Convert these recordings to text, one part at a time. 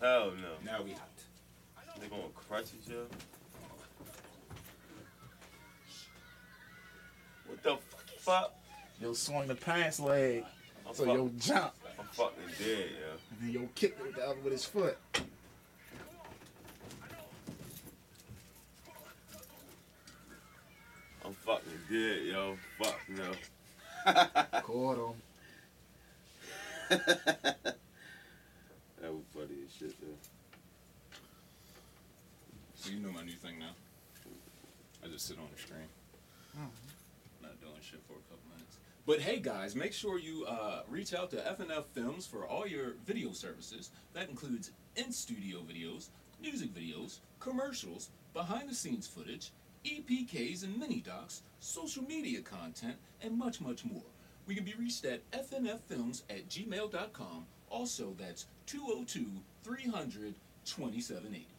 Hell no. Now we hot. They going crutches, yo. What the fuck? Yo, swung the pants leg. I'm, So fuck- yo, jump. I'm fucking dead, yo. And then yo, kick it with the other with his foot. I'm fucking dead, yo. Fuck no. Caught him. That was funny as shit, though. So you know my new thing now. I just sit on the screen. Not doing shit for a couple minutes. But hey guys, make sure you uh, reach out to FNF Films for all your video services. That includes in-studio videos, music videos, commercials, behind-the-scenes footage, EPKs and mini docs, social media content, and much, much more. We can be reached at fnffilms at gmail.com. Also, that's 202 300 2780.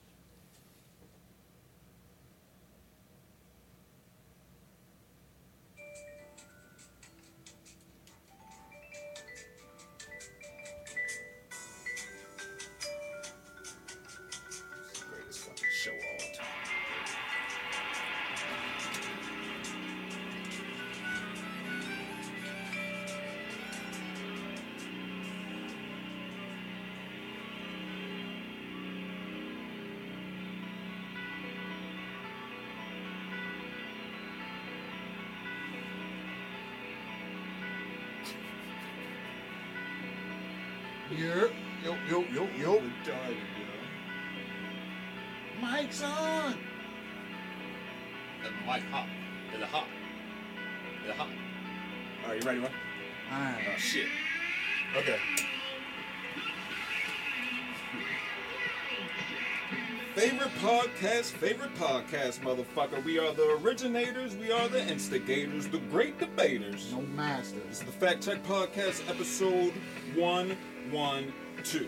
Favorite podcast, favorite podcast, motherfucker. We are the originators, we are the instigators, the great debaters. No master. This is the Fact Check Podcast, episode 112.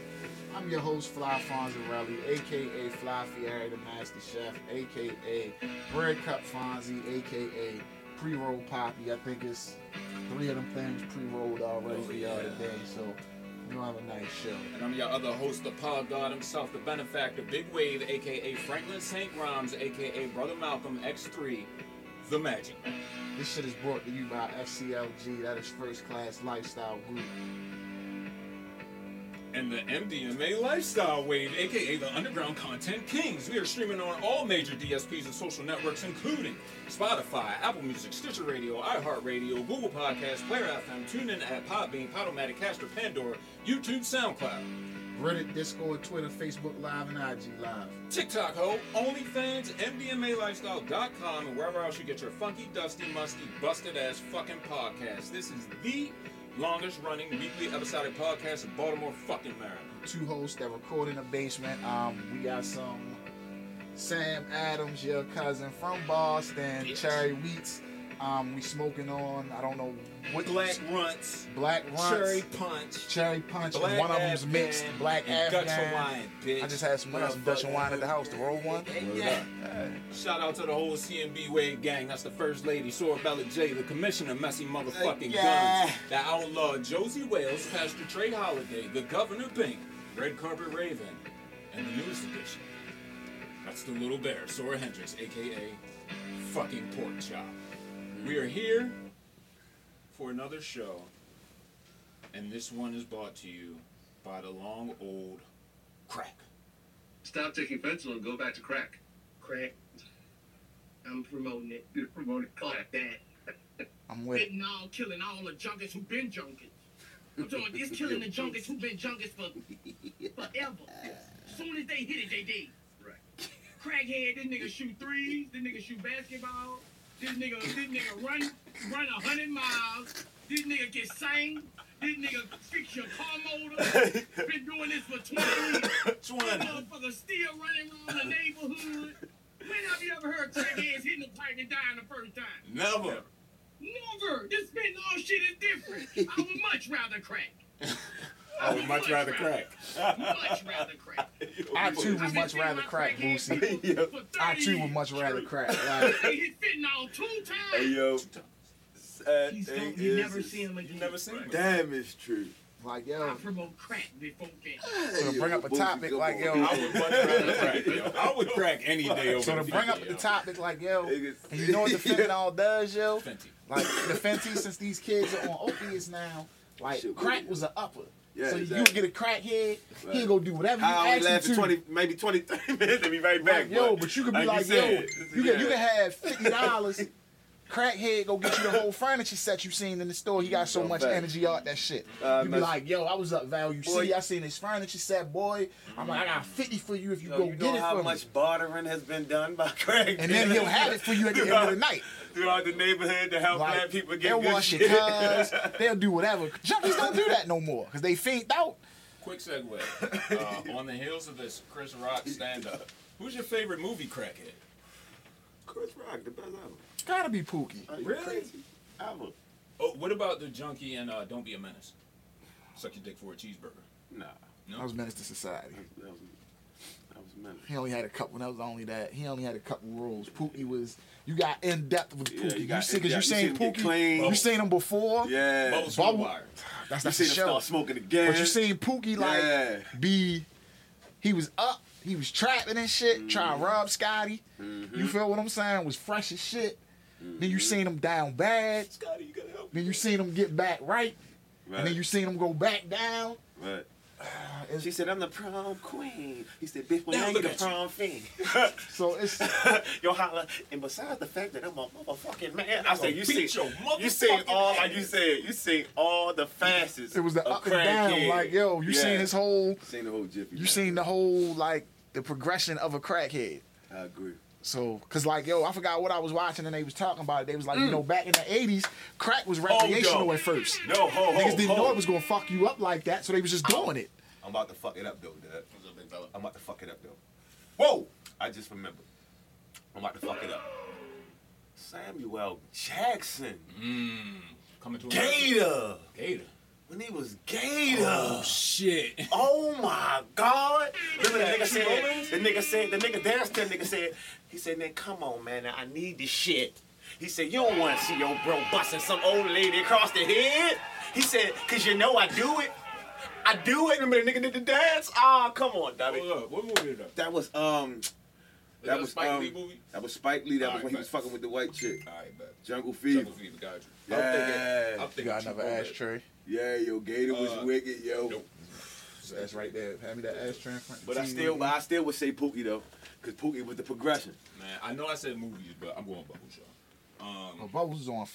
I'm your host, Fly Fonzarelli, aka Fly Fieri, the Master Chef, aka Bread Cup Fonzie, aka Pre Roll Poppy. I think it's three of them things pre rolled already Oh, for y'all today, so you'll have a nice show. And I'm your other host, the pod god himself, the benefactor, Big Wave, aka Franklin St. Grimes, aka Brother Malcolm X3, the Magic This shit is brought to you by FCLG, that is First Class Lifestyle Group. And the MDMA Lifestyle Wave, aka the Underground Content Kings. We are streaming on all major DSPs and social networks, including Spotify, Apple Music, Stitcher Radio, iHeartRadio, Google Podcasts, Player FM, TuneIn at Podbean, Podomatic, Castor, Pandora, YouTube, SoundCloud. Reddit, Discord, Twitter, Facebook Live, and IG Live. TikTok, ho, OnlyFans, MDMALifestyle.com, and wherever else you get your funky, dusty, musty, busted ass fucking podcast. This is the longest running weekly episodic podcast in Baltimore fucking Maryland. Two hosts that record in the basement. Um, we got some Sam Adams, your cousin from Boston, Bitch. Cherry Wheats. Um, we smoking on, I don't know what Black Runts, Black Runts, Cherry Punch, Cherry Punch, Black and one of them's Afghan, mixed. Black and Dutch Afghan. Hawaiian, bitch. I just had some, I some Dutch and wine at the house. The roll one. Yeah. Shout out to the whole CNB Wave gang. That's the first lady, Sorabella J, the commissioner, messy motherfucking Yeah. guns. The outlaw, Josie Wales, Pastor Trey Holiday, the Governor Pink, Red Carpet Raven, and the newest addition. That's the little bear, Sora Hendricks, aka fucking pork chop. We are here for another show, and this one is brought to you by the long old crack. Stop taking fentanyl and go back to crack. crack. I'm promoting it. You're promoting Fuck crack. that. I'm with it. Fentanyl killing all the junkies who've been junkies. I'm talking about it's killing the junkies who've been junkies for forever. As soon as they hit it, they did. Right. Crackhead, this nigga shoot threes, this nigga shoot basketball, this nigga, this nigga run run a hundred miles, this nigga get sang, this nigga fix your car motor, been doing this for 20 years. This motherfucker still running around the neighborhood. When have you ever heard crackheads hitting the pipe and dying the first time? Never. Never. This fentanyl shit is different. I would much rather crack. I would much rather crack. Much rather crack. I too would much rather crack, crackhead Boosie. people for 30 I too would much rather crack. Like, They hit fentanyl two times. Hey, yo. Sad He's thing don't, you is, never is- see him again. You never seen him. Damn, it's true. Like yo, I promote crack before that. So to bring up a topic like, yo- I would much rather crack, yo. I would crack any day over so to bring up the topic, like yo, and you know what the fentanyl does, yo? Fenty. Like the Fenty, since these kids are on opiates now, like Shit, crack was an upper. Yeah, so you exactly. would get a crackhead, Right. he'll go do whatever you I only ask him to. 20, maybe 20, minutes and be right back. Like, yo, but you could be like, yo, said, you can you can have fifty dollars. Crackhead go get you the whole furniture set you seen in the store. He got so No much fact. energy out that shit. Uh, you be like, yo, I was up value Boy. I seen this furniture set, boy. I'm like, I got fifty for you if you Yo, go you get know it how much bartering has been done by Craig? And then he'll have it for you at the end of the night. throughout the neighborhood to help black Like, people get they'll good wash shit. your cars. They'll do whatever. Junkies don't do that no more because they fiend out. Quick segue. Uh, on the heels of this Chris Rock stand up, who's your favorite movie crackhead? Chris Rock, the best ever. Gotta be Pookie. Really? crazy? Ever. Oh, what about the junkie and uh, Don't Be a Menace? Suck your dick for a cheeseburger. Nah. I was Menace to Society. That was, that was meant. He only had a couple. That was only that. He only had a couple roles. Pookie was. You got in depth with Yeah, Pookie. you you, got see, cause you seen seen him Pookie. You seen him before. Yeah. Bubbles from the Bubble- wire. That's You that's seen the him show. start smoking again. But you seen Pookie like Yeah. be. He was up. He was trapping and shit. Trying Mm-hmm. to rob Scotty. You feel what I'm saying? Was fresh as shit. Then you seen him down bad. Scotty, you gotta help. Then you seen him get back right. Right. And then you seen him go back down. Right. It's- She said, I'm the prom queen. He said, bitch, well, Now now you look the at you. prom fiend. So it's Yo, holla. And besides the fact that I'm a motherfucking man, I said, you beat see, your you seen motherfucking all, like you said, you seen all the facets. it was the up and down. crackhead. Like yo, you Yeah. seen his whole. Seen the whole jiffy. You man. seen the whole like the progression of a crackhead. I agree. So, cause like yo, I forgot what I was watching and they was talking about it. They was like, you Mm. know, back in the '80s, crack was yo. recreational at first. No, ho, ho, Niggas didn't ho. know it was gonna fuck you up like that, so they was just doing it. I'm about to fuck it up, though, Dad. What's up, big fella? I'm about to fuck it up, though. Whoa! I just remembered. I'm about to fuck it up. Samuel Jackson. Mmm. Coming to a Gator. Gator. When he was Gator. Oh shit. Oh my God! Remember the nigga said, the nigga said, the nigga downstairs nigga said, he said, man, come on, man, I need this shit. He said, you don't want to see your bro busting some old lady across the head. He said, cause you know I do it. I do it. Remember the nigga did the dance? Ah, come on, Dobby. Hold up. What movie is that? That was um, Is that that was Spike um, Lee movie? that was Spike Lee. That was Alright, when he was fucking with the white chick. Alright, bet. Jungle Fever. Jungle Fever, got you. Yeah. I'm thinking, I'm You got another Romance. ashtray. Yeah, yo, Gator was Uh, wicked, yo. nope. So that's right there. Hand me that ass in front. But I still, but I still would say Pookie though, cause Pookie was the progression. Man, I know I said movies, but I'm going Bubble Show. Well, Um, Bubbles is on.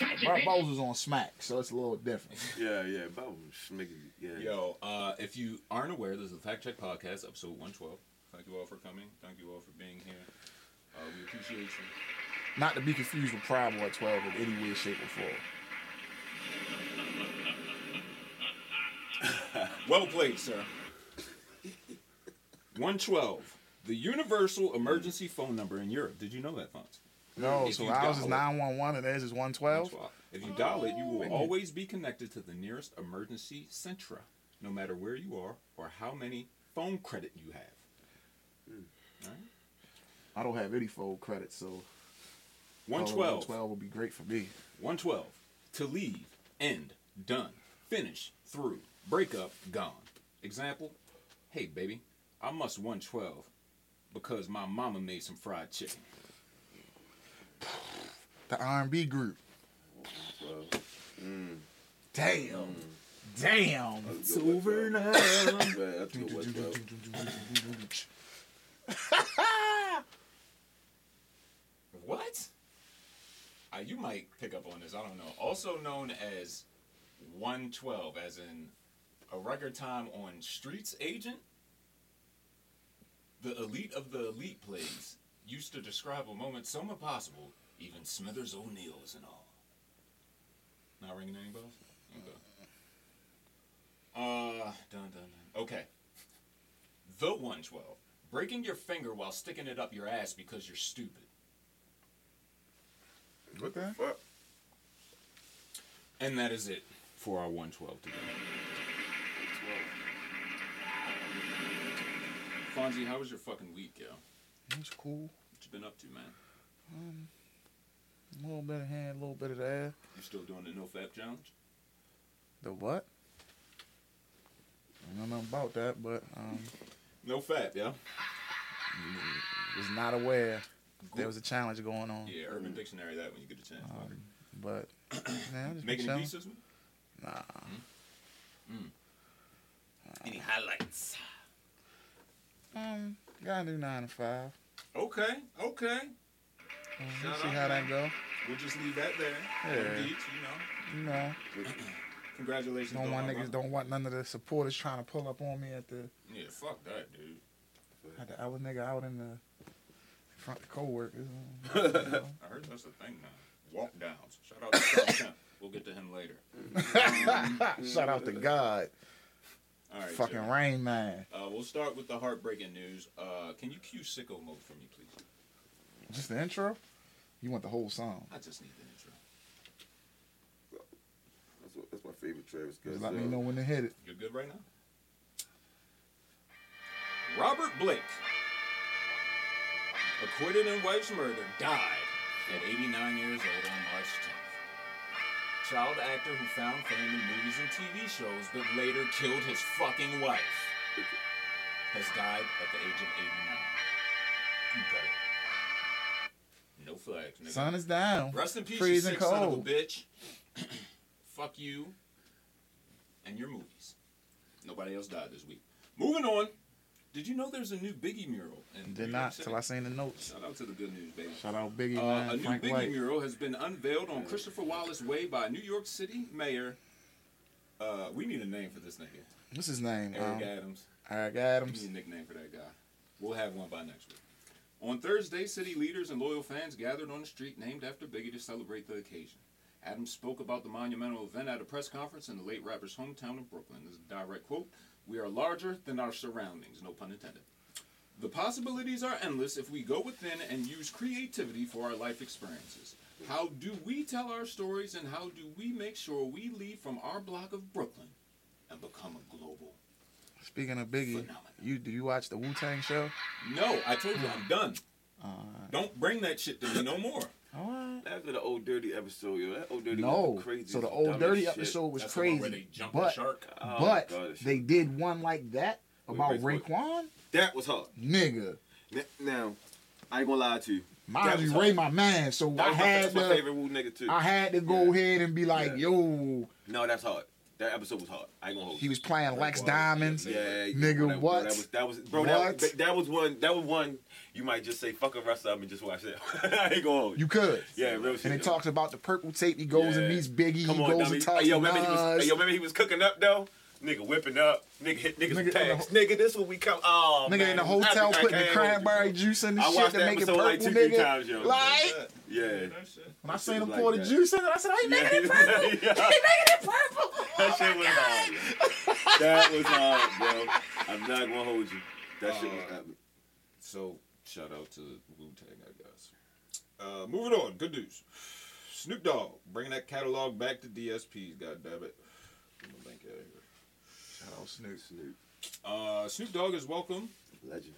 Bubbles is on Smack, so it's a little different. Yeah, yeah, Bob was making, yeah. yo, uh, if you aren't aware, this is the Fact Check Podcast, episode 112. Thank you all for coming. Thank you all for being here. Uh, we appreciate you. Not to be confused with Prime Boy 12 in any way, shape, or form. Well played, sir. 112, the universal emergency phone number in Europe. Did you know that, Fonz? No, If so ours is 911 and theirs is 112. 112. If you dial it, you will oh, always be connected to the nearest emergency centra, no matter where you are or how many phone credit you have. Hmm. All right? I don't have any phone credit, so 112. 112 would be great for me. 112. To leave, end, done, finish, through, break up, gone. Example, hey baby, I must 112 because my mama made some fried chicken. The R&B group. Well, mm, Damn. Damn. It's over now. yeah, that's what. What? Uh, you might pick up on this. I don't know. Also known as 112, as in a record time on Streets agent. The elite of the elite plays used to describe a moment so impossible, even Smithers O'Neill isn't all. Not ringing any bells? Okay. Uh, dun dun dun. Okay. The 112. Breaking your finger while sticking it up your ass because you're stupid. What the? Fuck. And that is it for our 112 today. Fonzie, how was your fucking week, yo? What It's cool. What you been up to, man? Um, A little bit of hand, a little bit of there. You still doing the no fap challenge? The what? I don't know about that, but um, No fat, yeah. was not aware there was a challenge going on. Yeah, Urban Dictionary that when you get a chance. Um, but man, just Making any chilling. beats this week? Nah. Any highlights? Um, gotta do nine to five. Okay, okay. Um, Shout see how that go. We'll just leave that there. Yeah. No you know. You know, Congratulations. don't want niggas don't want none of the supporters trying to pull up on me at the Yeah, fuck that, dude. at the other nigga out in the front of co-workers. I heard that's a thing now. Walk downs. Shout out to. We'll get to him later. Shout out to God, All right. fucking Joe. Rain Man. Uh, we'll start with the heartbreaking news. Uh, can you cue sicko mode for me, please? Just the intro. You want the whole song? I just need the intro. That's, what, that's my favorite Travis Just Scott let me know when to hit it. You're good right now? Robert Blake, acquitted in wife's murder, died at 89 years old on March 10th. Child actor who found fame in movies and TV shows but later killed his fucking wife has died at the age of 89. You got it. No flags, nigga. Sun is down. Rest in peace, you Freezing sick son of a cold. bitch. Fuck you and your movies. Nobody else died this week. Moving on. Did you know there's a new Biggie mural? In Did not till I seen the notes. Shout out to the good news, baby. Shout out Biggie Uh, man, a new Frank Biggie White. mural has been unveiled on Christopher Wallace Way by New York City Mayor. Uh, we need a name for this nigga. What's his name? Eric Um, Adams. Eric We Adams. need a nickname for that guy. We'll have one by next week. On Thursday, city leaders and loyal fans gathered on the street named after Biggie to celebrate the occasion. Adams spoke about the monumental event at a press conference in the late rapper's hometown of Brooklyn. This is a direct quote We are larger than our surroundings, no pun intended. The possibilities are endless if we go within and use creativity for our life experiences. How do we tell our stories and how do we make sure we leave from our block of Brooklyn and become a global Speaking of Biggie, Phenomenal. you do you watch the Wu Tang show? No, I told you I'm done. Uh, Don't bring that shit to me no more. All right. After the old dirty episode, yo, that old dirty No, was the craziest, so the old dirty shit. episode was That's the one where crazy, they jump the but shark. Oh, but God, that shit- they did one like that about wait, wait. Raekwon, that was hard. nigga. N- Now, I ain't gonna lie to you. Mind you, Ray my man, so That I was my, had that's my to favorite Wu nigga too. I had to go Yeah. ahead and be like, Yeah. yo, no, that's hard. That episode was hard. I ain't gonna hold he was playing Lex Raekwon, Diamonds. Yeah, Nigga, bro, that, what? Bro, that was that was bro. What? That, that was one. That was one. You might just say fuck the rest of them and just watch that. I ain't gonna hold you. You could. Yeah, real shit. And it talks about the purple tape. He goes and Yeah. meets Biggie. Come he on, goes dummy. and talks Hey, yo, to remember he was, Nas. hey, yo, remember he was cooking up though. Nigga whipping up. Nigga hit niggas Nigga with in the. Nigga, this what we come. Oh Nigga man. in the hotel putting the can't hold you, cranberry juice in the I shit to make it purple, like two, nigga. times, yo. Like, Yeah. when I seen shit him was pour like the juice in it, I said, "Oh, he Yeah, making it purple. yeah. He making it purple." That shit was hard. That was hard, bro. I'm not gonna hold you. That shit was Uh, epic. So shout out to Wu Tang, I guess. Uh, moving on. Good news. Snoop Dogg bringing that catalog back to DSPs. God damn it. Get my link out of here. Shout out Snoop. Snoop, Uh, Snoop Dogg is welcome legend.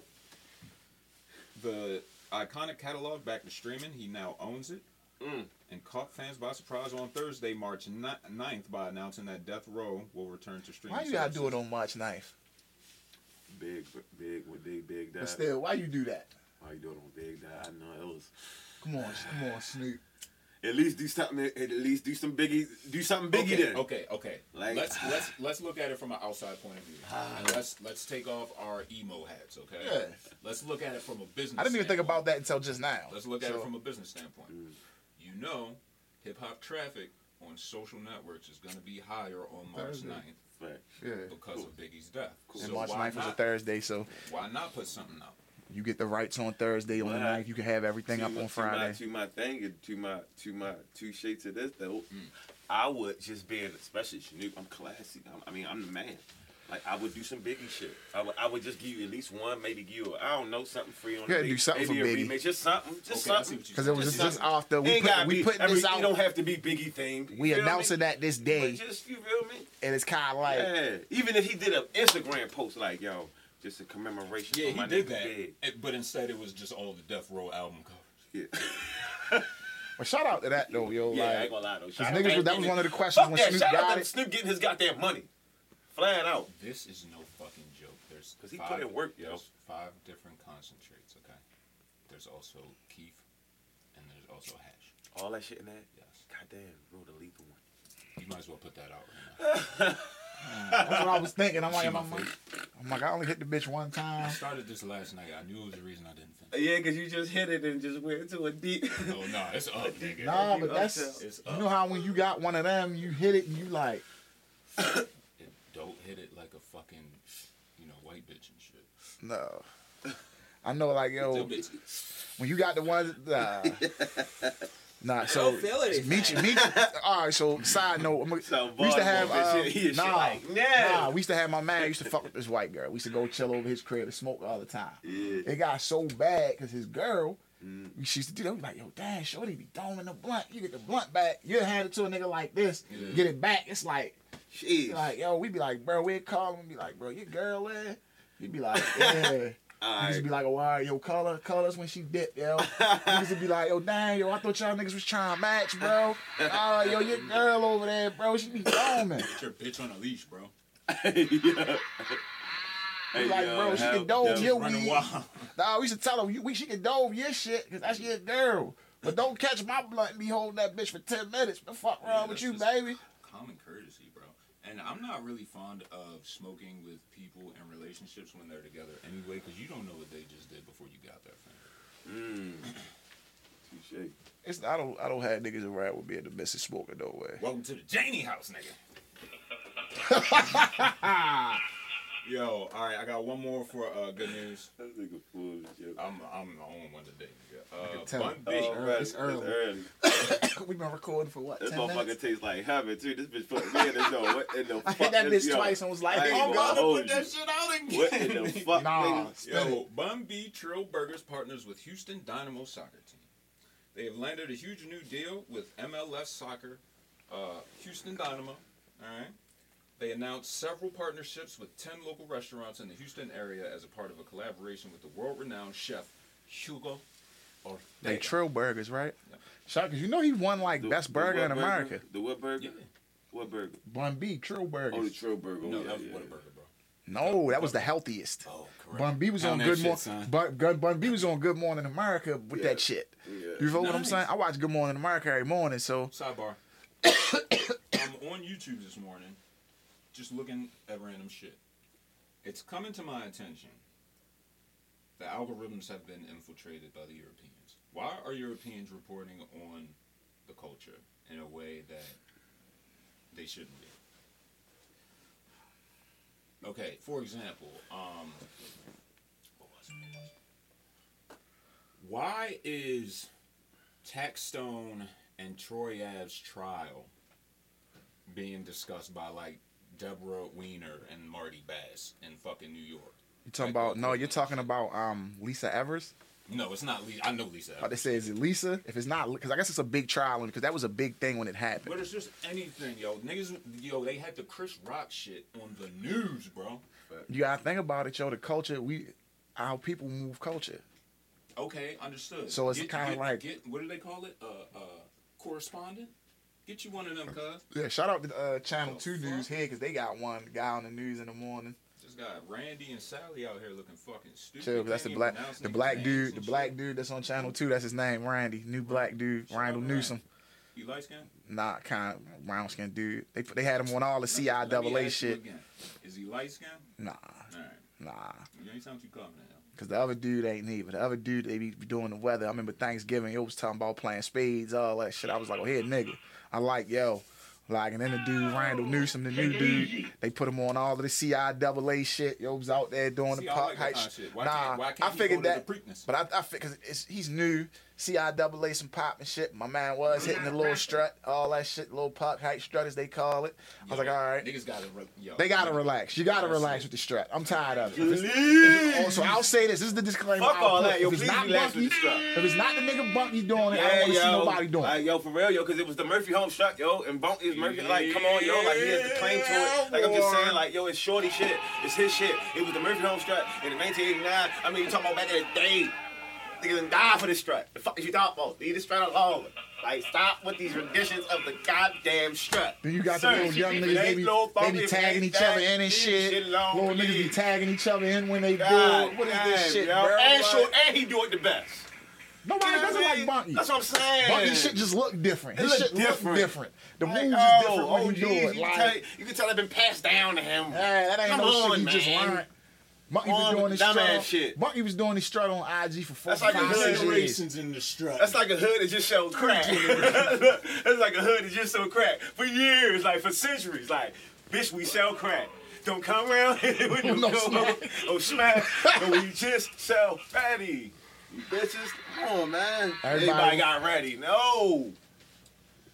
the iconic catalog back to streaming. He now owns it. Mm. And caught fans by surprise on Thursday, March ni- 9th, by announcing that Death Row will return to streaming. Why you gotta do it on March 9th? Big, big, with big, big dad. But still, why you do that? Why you do it on big dad? I know it was. Come on, come on, Snoop. At least do something. At least do some biggie. Do something biggie okay, then. Okay, okay. Like- let's let's let's look at it from an outside point of view, and let's let's take off our emo hats. Okay. Yeah. Let's look at it from a business. I didn't even think about that until just now. Let's look at So, it from a business standpoint. Mm. You know, hip hop traffic on social networks is going to be higher on March Thursday. 9th Fact. yeah. because of Biggie's death. Cool. And So March why 9th was a Thursday, so Why not put something out? You get the rights on Thursday. On the Well, 9th, you can have everything up my, on To my, Friday. to my thing, to my to my two shades of this though, Mm. I would just being especially Snoop. I'm classy. I'm, I mean, I'm the man. Like I would do some Biggie shit. I would, I would just give you at least one, maybe give you, I don't know, something free on You gotta do something maybe for Biggie. remix, just something, just Okay, something. you're Because it was Just just, just something. after we put, gotta we be putting every, this You out. don't have to be Biggie themed. We announcing me? that this day, But just you feel me? and it's kind of like Yeah. Even if he did an Instagram post like, yo, just a commemoration. Yeah, for my he did that, Big. It- but instead it was just all the Death Row album covers. Yeah. Well, shout out to that though, yo. Yeah, I like, ain't gonna lie though. Cause Shout niggas, that was one of the questions Fuck when that. Snoop Shout out got to it, Snoop getting his goddamn money. flat out. This is no fucking joke. There's because he put in work, yo. There's five different concentrates. Okay. There's also keef, and there's also hash. All that shit in that. Yes. Goddamn, bro, the lethal one. You might as well put that out right now. That's what I was thinking. I'm like, I'm, my I'm, like, I only hit the bitch one time. I time. started this last night. I knew it was the reason I didn't finish. Yeah, because you just hit it and just went into a deep. Oh no, it's up, nigga. Nah, but You that's upset. It's you know how when you got one of them, you hit it and you like, It, don't hit it like a fucking, you know, white bitch and shit. no. I know, like yo, when you got the ones, uh, nah. So don't feel anything. meet you, meet you. All right. So side note, I'm, So we used to have uh, bitch, he a shit nah, like, no. nah. We used to have my man used to fuck with this white girl. We used to go chill over his crib and smoke all the time. Yeah. It got so bad because his girl, Mm. she used to do that. We be like, yo, damn, shorty be throwing the blunt. You get the blunt back. You hand it to a nigga like this. Yeah. Get it back. It's like, Jeez. like, yo, we be like, bro, we'd call him and be like, bro, your girl there? He'd be like, yeah. All Niggas right. be like, oh, all right, yo, color, colors when she dip, yo. Niggas would be like, yo, dang, yo, I thought y'all niggas was trying to match, bro. Oh, yo, your girl over there, bro, she be foaming. Get your bitch on a leash, bro. yeah. We like, yo, bro, she how- can dove yo, your Running weed. wild. Nah, we should tell her, you, we, she can dove your shit, because that's your girl. But don't catch my blunt and be holding that bitch for 10 minutes. What the fuck Yeah, wrong with you, baby? Common courtesy, bro. And I'm not really fond of smoking with people in relationships when they're together anyway, because you don't know what they just did before you got there, fam. Mm. Touche. It's, I don't I don't have niggas around with me in the missus smoking no way. Welcome to the Janie house, nigga. Yo, all right, I got one more for uh, good news. That nigga full shit. I'm I'm the only one today, nigga. can Uh, tell. Bun Oh, B. early. man, It's early. early. we been recording for what, This 10 motherfucker minutes? tastes like heaven too. This bitch put me in the show. What in the I fuck? hit that is- bitch yo, twice and was like, I ain't oh, gonna God, hold put that shit out again. What in the fuck, Nah, Yo, it. Bun B Trill Burgers partners with Houston Dynamo soccer team. They have landed a huge new deal with MLS Soccer, uh, Houston Dynamo. All right. They announced several partnerships with 10 local restaurants in the Houston area as a part of a collaboration with the world-renowned chef Hugo Ortega. They Trill Burgers, right? Yeah. Shock, cause you know he won like The- best burger what in America. The what burger? Yeah. What burger? Bun B, Trill Burgers. Oh, the Burgers. Trill burger. No, oh, yeah, that was yeah. Whataburger, bro. No, that was the healthiest. Oh, correct. Bun B was on Pound that Good Morning. son. Bun, Bun, Bun B was on Good Morning America with Yeah. that shit. Yeah. You feel what I'm saying? I watch Good Morning America every morning, so Sidebar. I'm on YouTube this morning, just looking at random shit. It's coming to my attention that algorithms have been infiltrated by the Europeans. Why are Europeans reporting on the culture in a way that they shouldn't be? Okay, for example, um? Why is Taxstone and Troy Ave's trial being discussed by like Deborah Weiner and Marty Bass in fucking New York. you talking Like, about no, you're talking about um Lisa Evers. No, it's not Lisa. I know Lisa. How they say is it Lisa? If it's not, because I guess it's a big trial because that was a big thing when it happened. But it's just anything, yo. Niggas, yo, they had the Chris Rock shit on the news, bro. You gotta think about it, yo. The culture, we, how people move culture. Okay, understood. So it's kinda like- get, what do they call it? Uh, uh, correspondent. Get you one of them, cuz. Yeah, shout out to uh, Channel The Two fuck? News here because they got one guy on the news in the morning. Just got Randy and Sally out here looking fucking stupid. Chill, that's the black, the black dude, the shit. black dude that's on Channel Two. That's his name, Randy. New black dude, Randall Newsom. You light skin? Nah, kind of brown skinned dude. They they had him on all the Let me CIAA shit. again. Is he light skin? Nah, Alright. nah. Anytime you come now. Cause the other dude ain't neither. The other dude they be doing the weather. I remember Thanksgiving, it was talking about playing spades, all that shit. I was like, oh here, nigga. I like yo. Like and then the dude Randall Newsom, the new dude, they put him on all of the CIAA shit. Yo was out there doing See, the I puck like that height. shit. shit. Why nah, can't- why can't I figured that, the but I, I because he's new. CIAA some pop and shit. My man was hitting the little strut, all that shit, little puck height strut as they call it. I was like, all right. Niggas gotta, re- yo. They gotta yo, relax. You gotta relax with the strut. I'm tired of it. If it's- if it's- oh, so I'll say this. This is the disclaimer. Fuck all that, yo, If it's please not relax with the strut. if it's not the nigga Bunky doing it, I don't want to see nobody doing Like, it. yo, for real, yo, because it was the Murphy home shot, yo, and Bunk is Murphy. Like, come on, yo, like he has the claim to it. Like I'm just saying, like, yo, it's Shorty shit. It's his shit. It was the Murphy home strut in 1989. I mean, you talking about back in the day. Niggas done died for this strut. The fuck is you talking about? Leave this strut alone. Like, stop with these renditions of the goddamn strut. Then you got the little young niggas, they be, they be tagging each other in and this shit. long Little niggas be tagging each other in when they do God it. What is damn, this shit, yo. bro? And, sure, and he do it the best. nobody You know doesn't like? Bunky. That's what I'm saying. Bunky shit just look different. It His shit look different. different. The Like, moves oh, is different oh, when oh, he do it. You, can Like, tell, you can tell it been passed down to him. Hey, that ain't Come no on, shit just man. learned. Bunky Come was doing with his strut. shit. Bunky was doing his strut on IG for four, That's like a hood six. Generations in the strut. That's like a hood that just showed crack. That's like a hood that just sold crack for years, like for centuries. Like, bitch, we sell crack. Don't come around here with oh, no, No no smack. Oh, smack. no, we just sell fatty. You bitches, come on, man. Everybody- Everybody, got ready. No.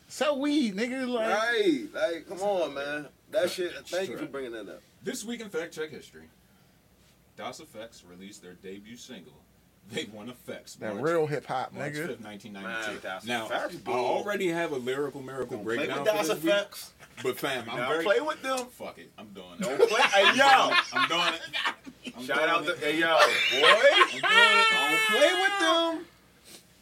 Sell weed, nigga. Like, Right. Like, come on, man. That shit. Thank you for bringing that up. This week in fact check history, Das EFX released their debut single, They Want EFX. that March- real hip hop, March nigga. 5th, 1992. Man, now, Effects, I already have a lyrical miracle Play breakdown with for DOS this week, effects. but fam, I'm Now very play with them. fuck it, I'm doing Don't it. play. Hey, yo. I'm doing it. I'm Shout doing out it. to, hey, yo, boy. I'm doing it. Don't play with them.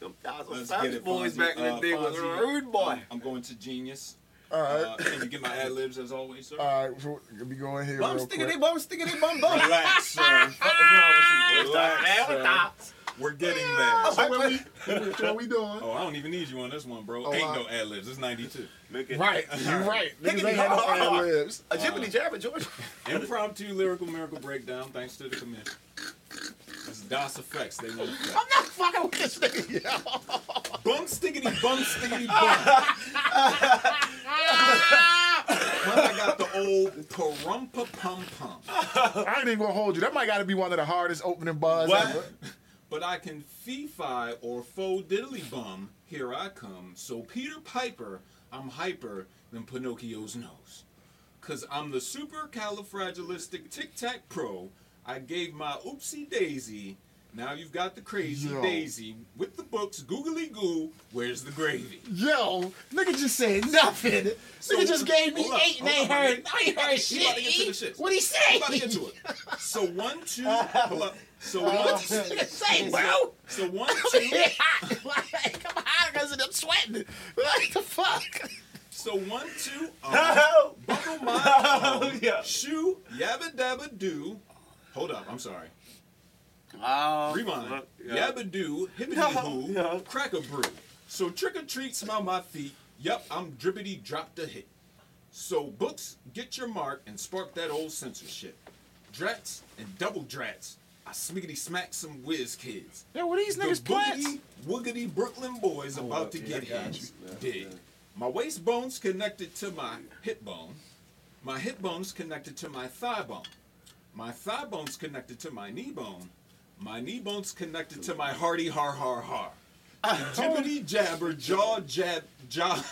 Them DOS effects get boys back in the Uh, day was Fonzie, rude boy. I'm going to Genius. All right. Uh, can you get my ad libs as always, sir? All right, so let me go in here Bum real stickity quick. bum stickity bum bum. Relax, sir. What is wrong with you? Relax, sir. We're getting there. So what we, what we- what we doing? Oh, I don't even need you on this one, bro. Oh, Ain't wow. no ad libs. It's 92. Right, you're right. Niggas Hickety ain't had no ha. ad libs. A jibbity jabber, George. Impromptu lyrical miracle breakdown, thanks to the commission. It's Das EFX. They want effects. I'm not fucking with this nigga. yo. Bum stickity bum stickity bum. I got the old parumpa pum pum. I ain't even gonna hold you. That might gotta be one of the hardest opening bars What? ever. But I can fee-fi or faux diddly bum, here I come. So Peter Piper, I'm hyper than Pinocchio's nose. Cause I'm the super califragilistic tic-tac pro. I gave my oopsie daisy. Now you've got the crazy Yo. daisy with the books googly goo. Where's the gravy? Yo, nigga just said nothing. So- nigga just gave me up, eight and ain't heard. I ain't heard He about to get to the shit. What he I'm say? about to get to it. So one, two, hold up. So one, two, Nigga say, bro. so one, two. Like, I'm hot because I'm sweating. What the fuck? so one, two, um, buckle my um, yeah. shoe, yabba dabba do. Hold up, I'm sorry. Oh, Rewind. yeah. Yabba do, hippity Yeah, hoo, yeah. crack a brew. So trick or treat, smell my feet. Yep, I'm drippity drop the hit. So books, get your mark and spark that old censorship. Drats and double drats. I smiggity smack some whiz kids. Yo, what these The niggas plants? boogity, woogity Brooklyn boys about to yeah, get hit. got Dig. My waist bone's connected to my hip bone. My hip bone's connected to my thigh bone. My thigh bone's connected to my knee bone. My knee bone's connected to my hearty har har har. Jibbity jabber, jaw jab, jaw.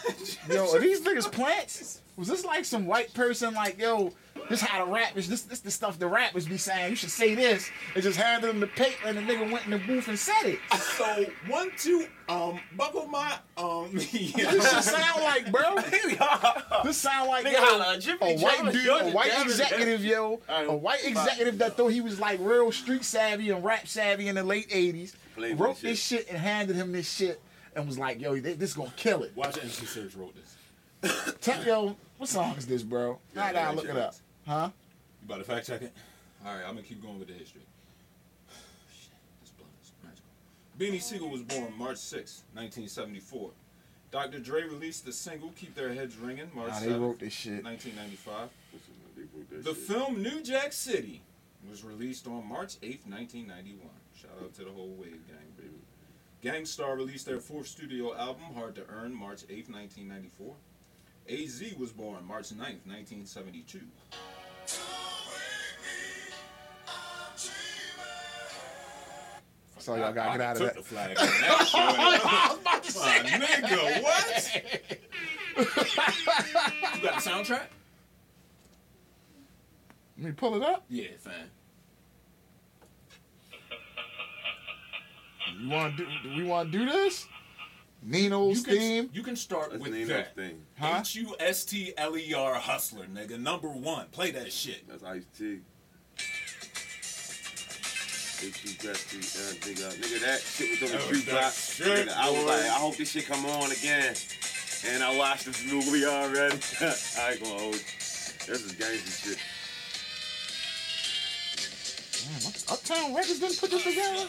Yo, are these niggas plants? Was this like some white person like, yo, this how the rappers, this this the stuff the rappers be saying. You should say this. and just handed them the paper and the nigga went in the booth and said it. so one, two, um, buckle my um. This Yeah. sound like, bro. This sound like Nigga yo, holla, a white dude, a white executive, yo, a white executive that thought he was like real street savvy and rap savvy in the late '80s, Played wrote this this shit and handed him this shit and was like, yo, this gonna kill it. Watch MC Serch wrote this. Tell yo, what song is this, bro? Yeah, I gotta look it up, huh? You about to fact check it? All right, I'm gonna keep going with the history. Shit, this blunt is magical. Beanie Sigel was born March 6, 1974. Dr. Dre released the single "Keep Their Heads Ringing" March Nah, 7, they wrote this shit. 1995. They wrote that The film New Jack City was released on March 8, 1991. Shout out to the whole Wave gang, baby. Gang Starr released their fourth studio album, Hard to Earn, March 8, 1994. AZ was born March 9, 1972. So y'all gotta get out of that. the flag. I was about to My nigga, what? you got the soundtrack? Let me pull it up. Yeah, fam. You want to do? Do we want to do this? Nino's You can, theme, you can start That's with Nino's that. thing. huh? H U S T L E R hustler, nigga. Number one. Play that shit. That's Ice T. HG Dusty, nigga, nigga, that shit was on the That was jukebox. Nigga, I was like, I hope this shit come on again. And I watched this movie already. I ain't gonna hold you. This is gangster shit. Damn, Uptown Records didn't put this together.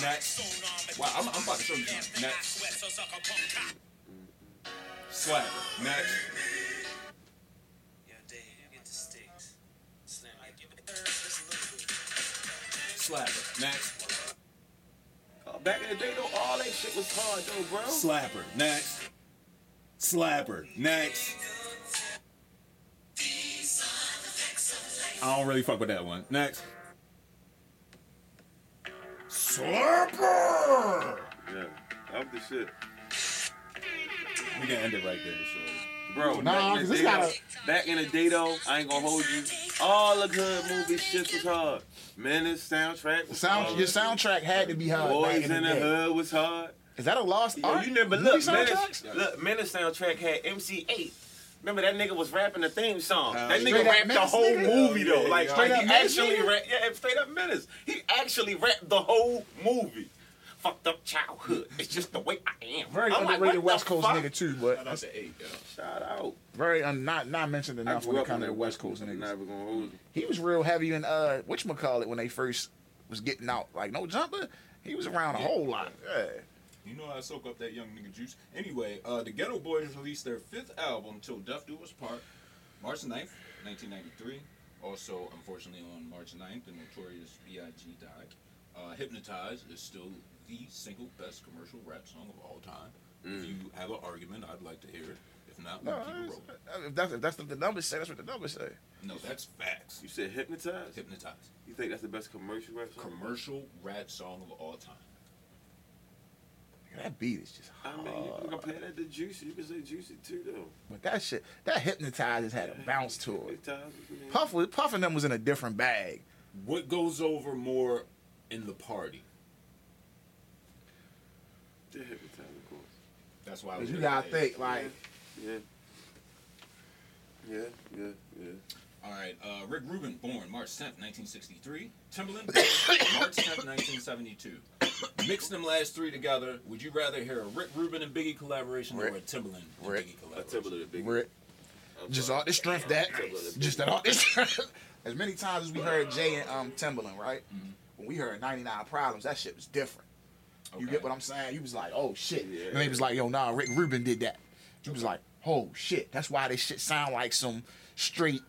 Next. Wow, I'm, I'm about to show you. Next. Slapper. Next. Slapper. Next. Uh, back in the day, though, all that shit was hard, though, bro. Slapper. Next. Slapper. Next. I don't really fuck with that one. Next. Slapper. Yeah, that was the shit. We can end it right there, so. Bro, Nah, back, in 'cause the it's day, gotta- back in the day, though, I ain't gonna hold you. All the good movie shit was hard. Menace soundtrack was Sound, hard. your soundtrack had to be hard. Boys back in in the, the day. Hood was hard. Is that a lost Yo, art? you never Movie look. Menace, soundtracks? look, Menace soundtrack had MC Eiht. Remember that nigga was rapping the theme song. Hell that nigga rapped the whole nigga? movie though. yeah, like, yeah. like Straight he up Menace, actually nigga? rapped. Yeah, straight up Menace. He actually rapped the whole movie. Fucked up childhood. It's just the way I am. Very I'm like, underrated what West the Coast fuck? nigga too, but Shout out to eight, yo. Shout out. very un, not not mentioned enough grew when it up comes to West Coast I'm niggas. Never gonna hold you. He was real heavy in uh whatchamacallit when they first was getting out. Like no jumper. He was around a Yeah. whole lot. Yeah. You know how I soak up that young nigga juice. Anyway, uh, the Geto Boys released their fifth album, Till Death Do Us Part, March 9th, 1993. Also, unfortunately, on March 9th, the notorious B.I.G. died. Uh, Hypnotize is still the single best commercial rap song of all time. If you have an argument, I'd like to hear it. If not, No, keep it rolling. if that's if that's what the numbers say, that's what the numbers say. No, that's facts. You said hypnotized? Hypnotize. You think that's the best commercial rap song? Commercial rap song of all time. That beat is just hard. I mean, you can compare that to Juicy. You can say Juicy too, though. But that shit, that hypnotizers had a bounce to it. Hypnotized, Puff, was- Puff and them was in a different bag. What goes over more in the party? they're hypnotized, of course. That's why I was you gotta think like Yeah. Yeah, yeah, yeah. All right, uh, Rick Rubin, born March 10th, 1963. Timbaland, born March 10th, 1972. Mix them last three together. Would you rather hear a Rick Rubin and Biggie collaboration or a Rick. Timbaland and Rick. Biggie I collaboration? Timbaland a big. Rick, I'm just all the strength that, Timbaland just that all this strength. As many times as we heard Jay and um Timbaland, right? Mhm. When we heard 99 Problems, that shit was different. You get what I'm saying? You was like, oh shit. Yeah. And they was like, yo, nah, Rick Rubin did that. You was like, oh shit. That's why this shit sound like some straight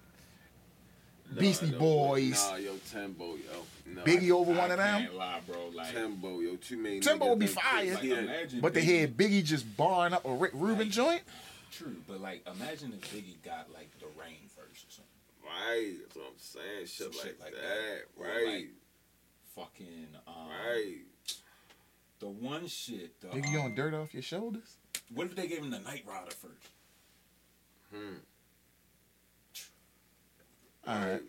Nah, Beastie no, Boys. Nah, yo, Timbo, yo. No, Biggie over I one of them. lie, bro. Like, Timbo, yo, too many. Timbo would be think- fire. like, Yeah. imagine But they Biggie- had Biggie just barring up a Rick Rubin Like- joint. True, but like, imagine if Biggie got like the rain verse or something. Right, that's what I'm saying. Shit, Some like, shit like that. that. Or, Right, like, Fucking, um, right. the one shit. The, Nigga, you um, on dirt off your shoulders? What if they gave him the Night Rider first? Hmm. All right.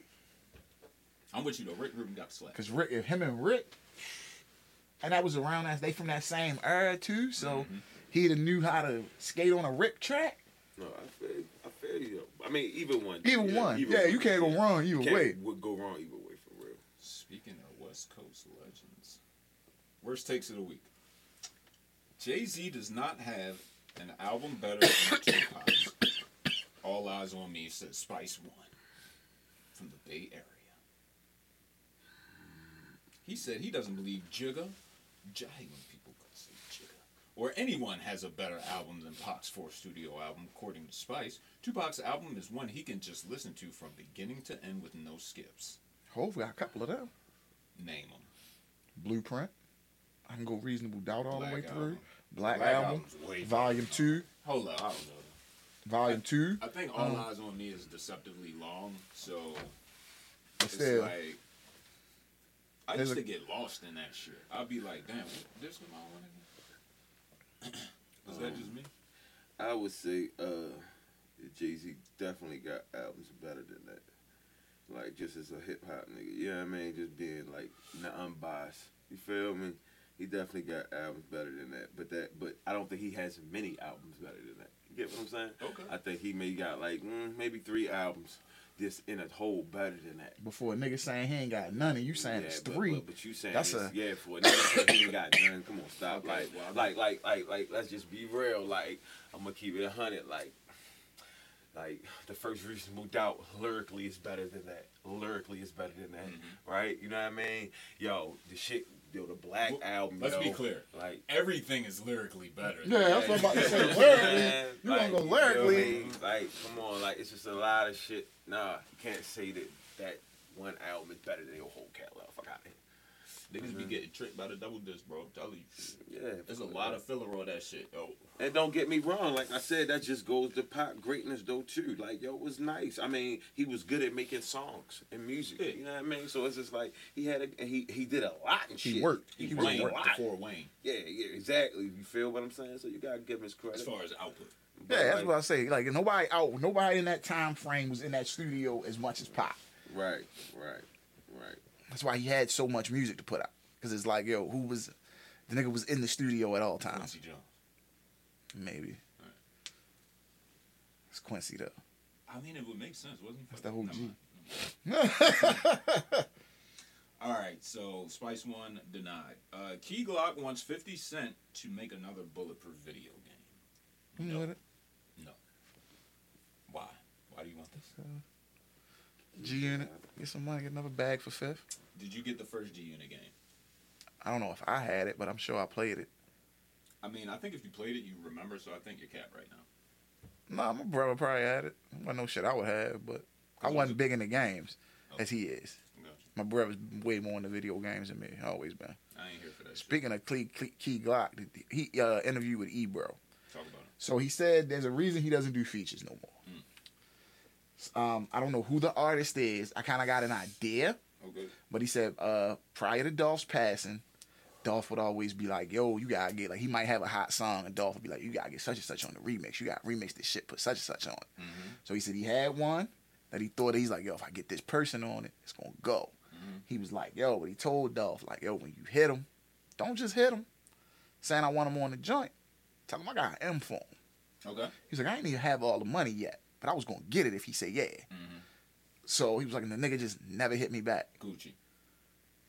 I'm with you though. Rick Rubin got slapped. Cause Rick, if him and Rick, and that was around as they from that same era too, so Mhm. he'd have knew how to skate on a Rick track. No, I feel, I feel you. Though. I mean, either one. Either one, yeah, you can't go wrong either Can't way. Would go wrong either way for real. Speaking of West Coast legends, worst takes of the week. Jay Z does not have an album better than Tupac's. All Eyez on Me says Spice One from the Bay Area. He said he doesn't believe Jigga, J I hate when people say Jigga, or anyone has a better album than Pac's fourth studio album, according to Spice. Tupac's album is one he can just listen to from beginning to end with no skips. Hopefully, got a couple of them. Name them. Blueprint. I can go reasonable doubt all Black the way through. Album. Black, Black album, volume two, Hold up, I don't know. Volume two. I think All Um, Eyes on Me is deceptively long, so it's still, like I used a- to get lost in that shit. I'd be like, damn, this is my one again. Is that just me? I would say uh, Jay Z definitely got albums better than that. Like just as a hip hop nigga, you know what I mean? Just being like not unbiased. You feel me? He definitely got albums better than that. But that, but I don't think he has many albums better than that. You get what I'm saying? Okay. I think he may got like mm, maybe three albums this in a whole better than that. Before a nigga saying he ain't got none, and you saying it's but, three. But, but you saying That's a- yeah for a nigga saying he ain't got none. Come on, stop. Okay, like, well, like, like, like, like, let's just be real. Like, I'm gonna keep it a hundred. Like, like the first reasonable doubt lyrically is better than that. Lyrically is better than that, Mm-hmm. right? You know what I mean? Yo, the shit, yo, the Black Well, album. let's yo, be clear. Like, Everything is lyrically better. Yeah, that's what I'm about to say. Man, Lyrically, you like, wanna go know what I lyrically? mean? Like, come on, like it's just a lot of shit. Nah, you can't say that that one album is better than your whole catalog. Fuck out of here. Niggas be mm-hmm. getting tricked by the double disc, bro. I'm telling you. Yeah, There's a lot of filler on that shit, yo. And don't get me wrong, like I said, that just goes to pop greatness though too. Like yo, it was nice. I mean, he was good at making songs and music. Yeah. You know what I mean? So it's just like he had a he he did a lot and He worked. He, He was Wayne a lot. before Wayne, Yeah, yeah, exactly. You feel what I'm saying? So you gotta give him his credit. as far as output. But, Yeah, that's like, what I say. Like nobody out, nobody in that time frame was in that studio as much as Pop. Right, right, right. That's why he had so much music to put out. Cause it's like, yo, who was the nigga was in the studio at all times? Quincy Jones. Maybe. Right. It's Quincy though. I mean, it would make sense, wasn't it? That's the whole G. All right, so Spice One denied. Uh, Key Glock wants 50 Cent to make another bulletproof video game. You No. it? No. Why? Why do you want this? G Unit. Get some money, get another bag for fifth. Did you get the first G Unit game? I don't know if I had it, but I'm sure I played it. I mean, I think if you played it, you remember. So I think you're capped right now. Nah, my brother probably had it. Wasn't no shit I would have, but I wasn't big into games as he is. Gotcha. My brother's way more into video games than me. Always been. I ain't here for that. shit. Speaking of Key, Key, Key Glock, he uh, interviewed with Ebro. Talk about it. So he said there's a reason he doesn't do features no more. Um, I don't know who the artist is. I kind of got an idea, Okay. but he said uh, prior to Dolph's passing, Dolph would always be like, "Yo, you gotta get like he might have a hot song, and Dolph would be like, you gotta get such and such on the remix. You gotta remix this shit, put such and such on it." So he said he had one that he thought he's like, "Yo, if I get this person on it, it's gonna go." He was like, "Yo," but he told Dolph like, "Yo, when you hit him, don't just hit him, saying I want him on the joint. Tell him I got an M for him." Okay. He's like, I ain't even have all the money yet, but I was gonna get it if he said yeah. So he was like, and the nigga just never hit me back. Gucci.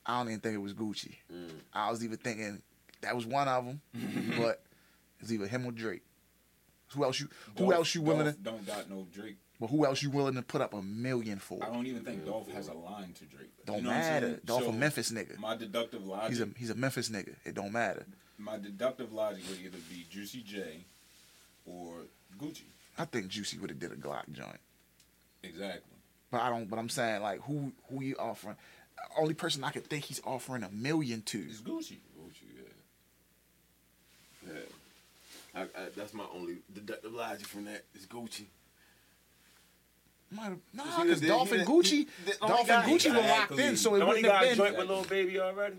I don't even think it was Gucci. Mm. I was even thinking that was one of them, but it's either him or Drake. Who else you? Who Dolph- else you willing Dolph to? Don't got no Drake. But who else you willing to put up a million for? I don't even think Dolph has a line to Drake. Don't You know matter. Dolph So, a Memphis nigga. My deductive logic. He's a he's a Memphis nigga. It don't matter. my deductive logic would either be Juicy J or Gucci. I think Juicy would have did a Glock joint. Exactly. But I don't. But I'm saying like who who you offering? Only person I could think he's offering a million to. is Gucci. Gucci, yeah. Yeah. I, I, that's my only deductive logic from that is Gucci. Might have, nah, he because the- Dolph he and the- Gucci, he the only Dolph and guy- Gucci were locked in, so it wouldn't have guy been. joint with Lil Baby already.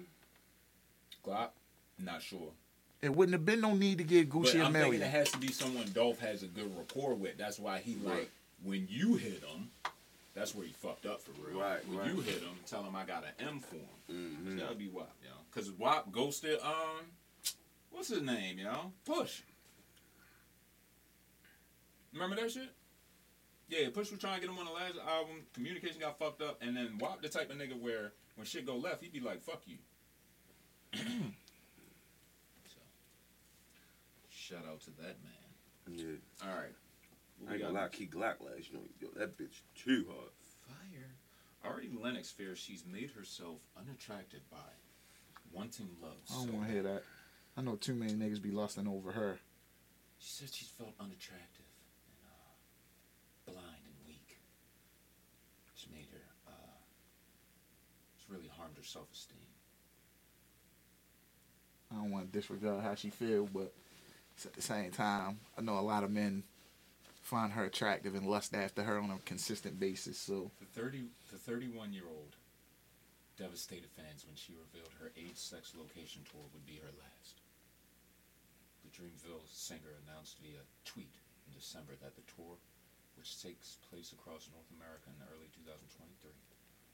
Glock? Not sure. It wouldn't have been no need to give But Gucci a I'm thinking it has to be someone Dolph has a good rapport with. That's why he like when you hit him. That's where he fucked up for real. Right, When right. you hit him, tell him I got an M for him. Mm-hmm. That would be WAP, yo. Cause WAP ghosted um, what's his name, yo? Push. Remember that shit? Yeah, Push was trying to get him on the last album. Communication got fucked up, and then WAP the type of nigga where when shit go left, he'd be like, "Fuck you." so, shout out to that man. Yeah. All right. I ain't gonna lie, Key Glock last joint. Yo, that bitch too hard. Fire. Ari Lennox fears she's made herself unattracted by wanting love. I don't so want to hear that. I know too many niggas be lusting over her. She said she's felt unattractive and uh, blind and weak. It's made her, uh, it's really harmed her self esteem. I don't want to disregard how she feel, but at the same time, I know a lot of men find her attractive and lust after her on a consistent basis. So The 30, the 31 year old devastated fans when she revealed her age, sex, location tour would be her last. The Dreamville singer announced via tweet in December that the tour, which takes place across North America in early 2023,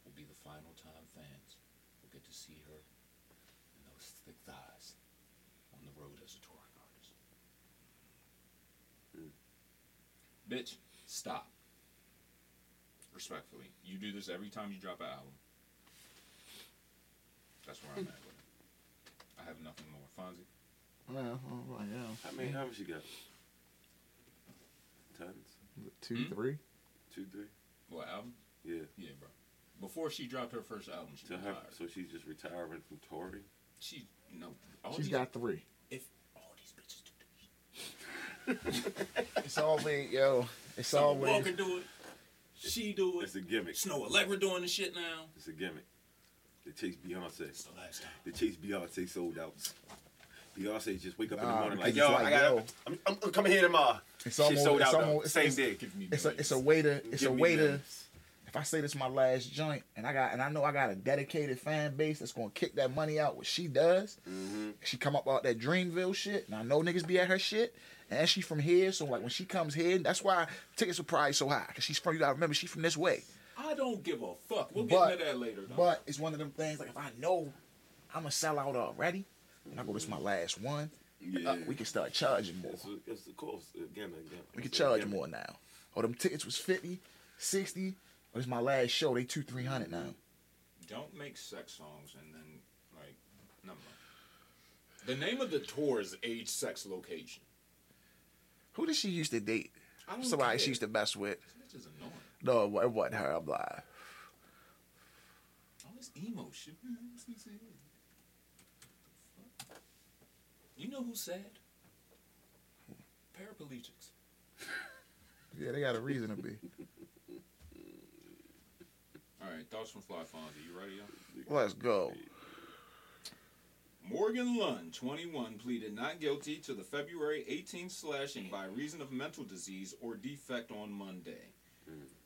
will be the final time fans will get to see her in those thick thighs on the road as a touring artist. Bitch, stop. respectfully, you do this every time you drop an album. That's where I'm at with it. I have nothing more. Fonzie? Yeah, oh, yeah. How many how much you got? Tons? Two, Hmm? three. Two, three? What album? Yeah. Yeah, bro. Before she dropped her first album, she To her, retired. so she's just retiring from touring. She no. All She's these, got three. if all these bitches do this, It's always yo. It's Summer always. Walker do it. She do it. It's a gimmick. Snoh Aalegra doing the shit now. It's a gimmick. They chase Beyonce. It's the last time. They chase Beyonce sold out. Beyonce just wake up in the morning like, yo, like, I got, yo. to I'm, I'm, I'm coming here tomorrow. It's Shit almost. sold it's out. though. almost. Same it's, day. It's a. It's a millions. way to. It's Give a me way to. If I say this is my last joint, and I got, and I know I got a dedicated fan base that's gonna kick that money out. What she does, Mhm. she come up out that Dreamville shit, and I know niggas be at her shit, and she from here, so like when she comes here, that's why tickets are probably so high, cause she's from. You gotta remember, she's from this way. I don't give a fuck. We'll But- get into that later. Though. But it's one of them things like if I know I'm gonna sell out already, and I go, this is my last one, Yeah. uh, we can start charging more. It's, it's the cost. Again, again. We can charge more now. Or them tickets was 50, 60, but it's my last show. They two, three hundred now. don't make sex songs and then like never mind. The name of the tour is Age Sex Location. Who did she used to date? I don't Somebody care. she used to mess with. This bitch is annoying. No, it wasn't her. I'm lying. Oh, All this emo shit. Mm-hmm. You know who's sad? Paraplegics. Yeah, they got a reason to be. All right, thoughts from Fly Fonzie. You ready, yo? Let's go. Morgan Lund, 21, pleaded not guilty to the February 18th slashing by reason of mental disease or defect on Monday.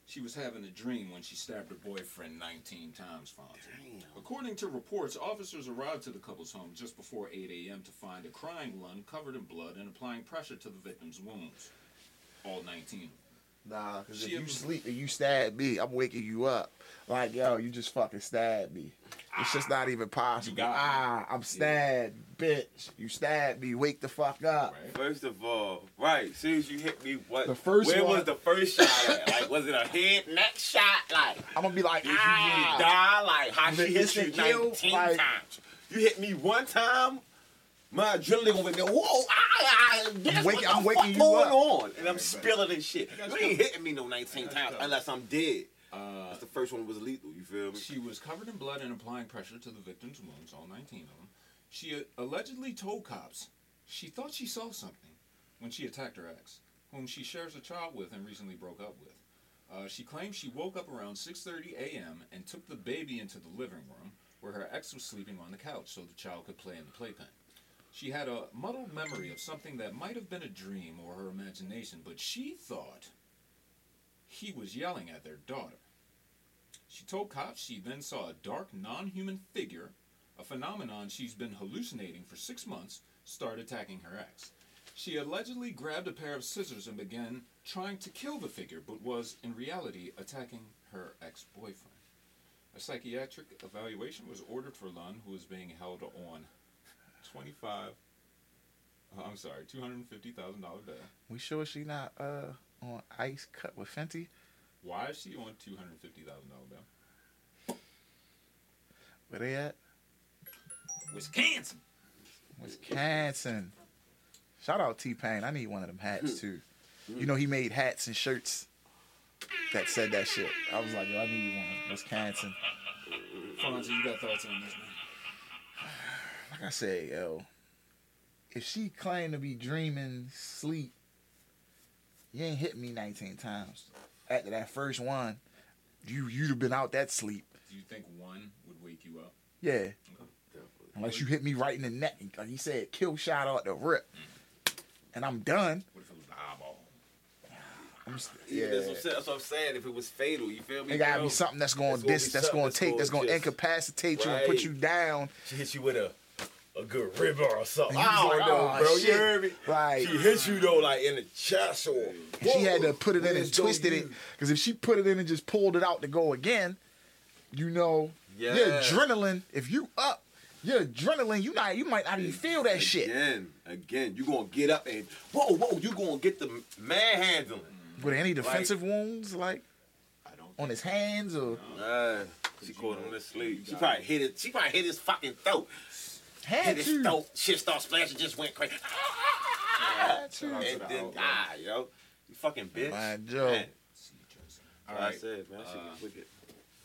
She was having a dream when she stabbed her boyfriend 19 times, Fonzie. According to reports, officers arrived to the couple's home just before 8 a.m. to find a crying Lund covered in blood and applying pressure to the victim's wounds. All 19. Nah, because if you sleep and you stab me, I'm waking you up. Like, yo, you just fucking stabbed me. It's just not even possible. got ah, I'm stabbed, bitch. You stabbed me. Wake the fuck up. Right? First of all, right, as soon as you hit me, what? The first where one- was the first shot at? Like, was it a head, neck shot? Like, I'm gonna be like, did you ah. really die? Like, how she hit you 19 like- times? You hit me one time, my adrenaline over there. Whoa, ah, ah, guess waking- what I'm the waking fuck you going up. on? And I'm spilling this shit. You ain't hitting me no 19 times go. unless I'm dead. Uh, That's the first one was lethal. You feel me? She was covered in blood and applying pressure to the victim's wounds, all 19 of them. She uh, allegedly told cops she thought she saw something when she attacked her ex, whom she shares a child with and recently broke up with. Uh, she claims she woke up around 6:30 a.m. and took the baby into the living room where her ex was sleeping on the couch so the child could play in the playpen. She had a muddled memory of something that might have been a dream or her imagination, but she thought he was yelling at their daughter. She told cops she then saw a dark, non human figure, a phenomenon she's been hallucinating for six months, start attacking her ex. She allegedly grabbed a pair of scissors and began trying to kill the figure, but was in reality attacking her ex boyfriend. A psychiatric evaluation was ordered for Lund, who is being held on 25 uh, I'm sorry, $250,000 bail. We sure she not uh on ice cut with Fenty? Why is she on $250,000 bail? Where they at? Wisconsin. Wisconsin. Shout out T Pain. I need one of them hats too. You know he made hats and shirts that said that shit. I was like, yo, I need one. Wisconsin. Fonzie, you got thoughts on this, man? Like I said, yo, if she claimed to be dreaming sleep, you ain't hit me 19 times. After that first one, you you'd have been out that sleep. Do you think one would wake you up? Yeah. Unless you hit me right in the neck. Like he said, kill shot out the rip. Mm. And I'm done. What if it was the eyeball? I'm just, Yeah, yeah. that's, what I'm saying, that's what I'm saying. If it was fatal, you feel me? It gotta bro? be something that's going to gonna dis, that's going to take, that's going to just- incapacitate you and put you down. She hit you with a a good ribber or something. I don't like, know, "Oh, bro. shit." You heard me? Like- she hit you though, like in the chest or. And she had to put it in and twisted it. Because if she put it in and just pulled it out to go again, you know, your Yeah. adrenaline, if you up, your adrenaline, you not, you might not even feel that shit. Again, again, you gonna get up and whoa, whoa, you gonna get the manhandling. With any defensive wounds, like I don't on his hands or Ah, she caught him asleep. She probably hit it. She probably hit his fucking throat. Had Hit his to? throat. Shit started splashing. Just went crazy. Had to. And then ah, yo, you fucking bitch. Man, Joe. Man, All I said, man, that shit Uh, was wicked.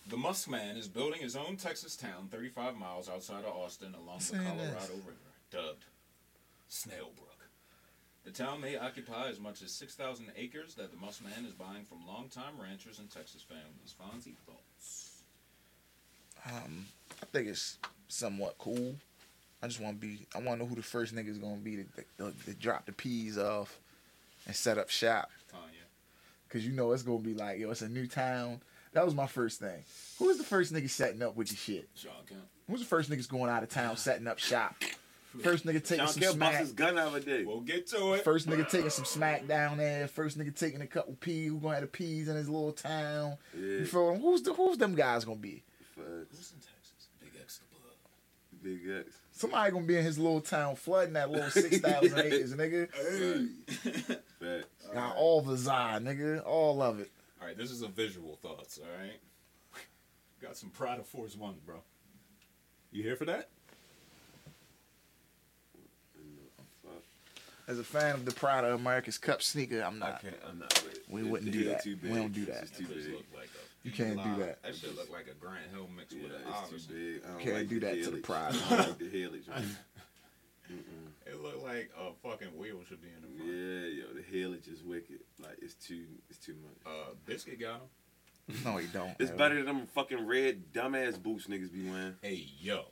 The Musk Man is building his own Texas town 35 miles outside of Austin along the Colorado this. River, dubbed Snailbrook. The town may occupy as much as 6,000 acres that the Musk Man is buying from longtime ranchers and Texas families. Fonzie thoughts. Um, I think it's somewhat cool. I just want to be. I want to know who the first nigga is gonna be to, to, to drop the peas off and set up shop. Oh, Tanya. Cause you know it's gonna be like, yo, it's a new town. That was my first thing. Who was the first nigga setting up with your shit? Shawn Kemp. Who's the first niggas going out of town setting up shop? First nigga taking Shawn some Kemp bust smack. his gun the other day. We'll get to it. First nigga taking some smack down there. First nigga taking a couple peas. Who gonna have the peas in his little town? Yeah, You feel me? Who's the who's them guys gonna be? facts. Who's in Texas? Big X the Blood. Big X. Somebody gonna be in his little town flooding that little six thousand acres, nigga. Facts. Got all the za, nigga, all of it. All right, this is a visual thoughts, all right? Got some Pride of Force One, bro. You here for that? As a fan of the Pride of America's Cup sneaker, I'm I not. can't. I'm not with it. We wouldn't do that. Too We don't do that. It's too big. look like a You can't do that. That should look like a Grant Hill mix Yeah, with an it's too big. I don't Can't like do the that to the helix. pride. I don't like the helix. It looked like a fucking wheel should be in the front. Yeah, yo, the helix is wicked. Like it's too, it's too much. Uh, Biscuit got him. No, he don't. It's yo. better than them fucking red dumbass boots niggas be wearing. Hey, yo.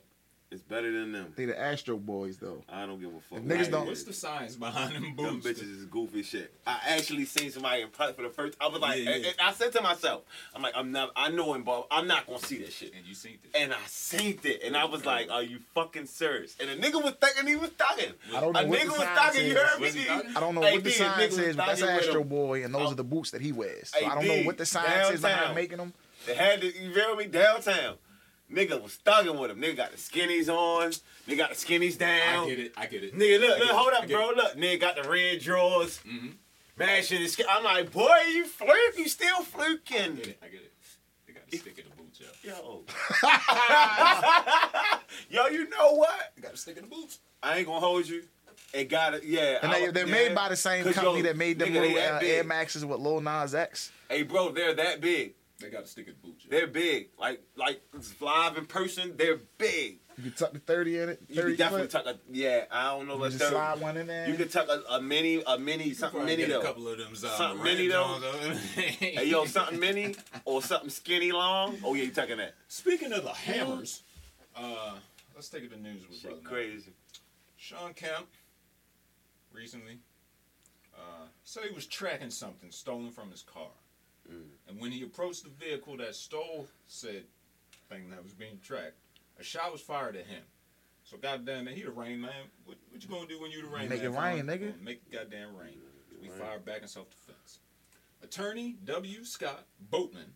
It's better than them. They the Astro Boys though. I don't give a fuck. Niggas what don't- What's the science behind them boots? Them bitches is goofy shit. I actually seen somebody in private for the first. I was like, Yeah, yeah. and- and I said to myself, I'm like, I'm not. I know him, but I'm not gonna see that shit. And you seen this. And I seen it, and I was like, "Are you fucking serious?" And the nigga was thinking he was thugging. I don't know A what nigga the was sign thugging. You says. heard me? Was he D? thugging? I don't know Hey, what the D, sign says, but that's Astro. Boy, and those Oh. are the boots that he wears. So Hey, I don't know what the sign says behind downtown. making them. They had the, you feel me? Downtown. Nigga was thugging with him. Nigga got the skinnies on. Nigga got the skinnies down. I get it. I get it. Nigga, look, look, hold I up, bro. it. Look, nigga got the red drawers. Mhm. Mashing his skin. I'm like, boy, you fluke. You still fluking. I get fluking. it. I get it. They got the stick in the boots, yo. Yo. Yo, you know what? They got to stick in the boots. I ain't gonna hold you. It got it, yeah. And they, they're yeah. made by the same company yo, that made them nigga, little uh, big. Air Maxes with Lil Nas X. Hey, bro, they're that big. They got to stick in the boots, yo. They're big. Like, like live in person, they're big. You can tuck the 30 in it. You 30 can definitely foot. tuck a, yeah. I don't know You what just third. slide one in there. You can tuck a, a mini, a mini, something Probably mini get a couple of them uh, Something mini, though. Hey, yo, something mini or something skinny long. Oh yeah, you tucking that? Speaking of the hammers, uh, let's take it to news with brother. Shit, Matt. crazy. Shawn Kemp recently uh, said he was tracking something stolen from his car. And when he approached the vehicle that stole said thing that was being tracked, a shot was fired at him. So goddamn it, he the rain man. What, what you gonna do when you the rain Make man? it rain, nigga. Gonna Make it goddamn rain. So we Rain. fired back in self defense. Attorney W. Scott Boatman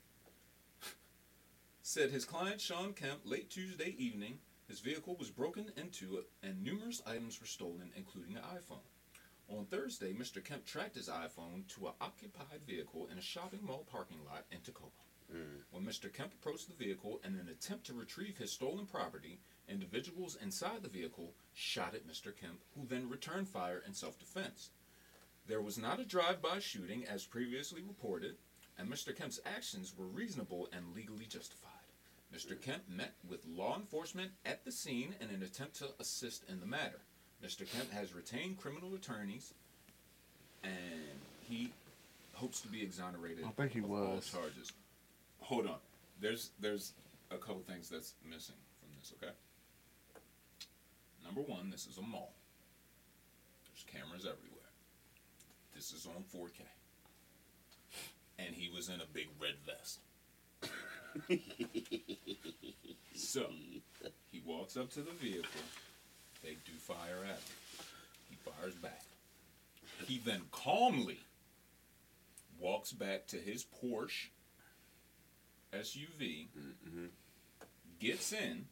said his client Shawn Kemp late Tuesday evening his vehicle was broken into and numerous items were stolen, including an iPhone. On Thursday, Mr. Kemp tracked his iPhone to an occupied vehicle in a shopping mall parking lot in Tacoma. Mm. When Mr. Kemp approached the vehicle in an attempt to retrieve his stolen property, individuals inside the vehicle shot at Mr. Kemp, who then returned fire in self defense. There was not a drive by shooting as previously reported, and Mr. Kemp's actions were reasonable and legally justified. Mr. Mm. Kemp met with law enforcement at the scene in an attempt to assist in the matter. Mr. Kemp has retained criminal attorneys, and he hopes to be exonerated I think he of all charges. Hold on. There's there's a couple things that's missing from this, okay? Number one, this is a mall. There's cameras everywhere. This is on 4K. And he was in a big red vest. so, he walks up to the vehicle. They do fire at him. He fires back. He then calmly walks back to his Porsche SUV, mm-hmm. gets in,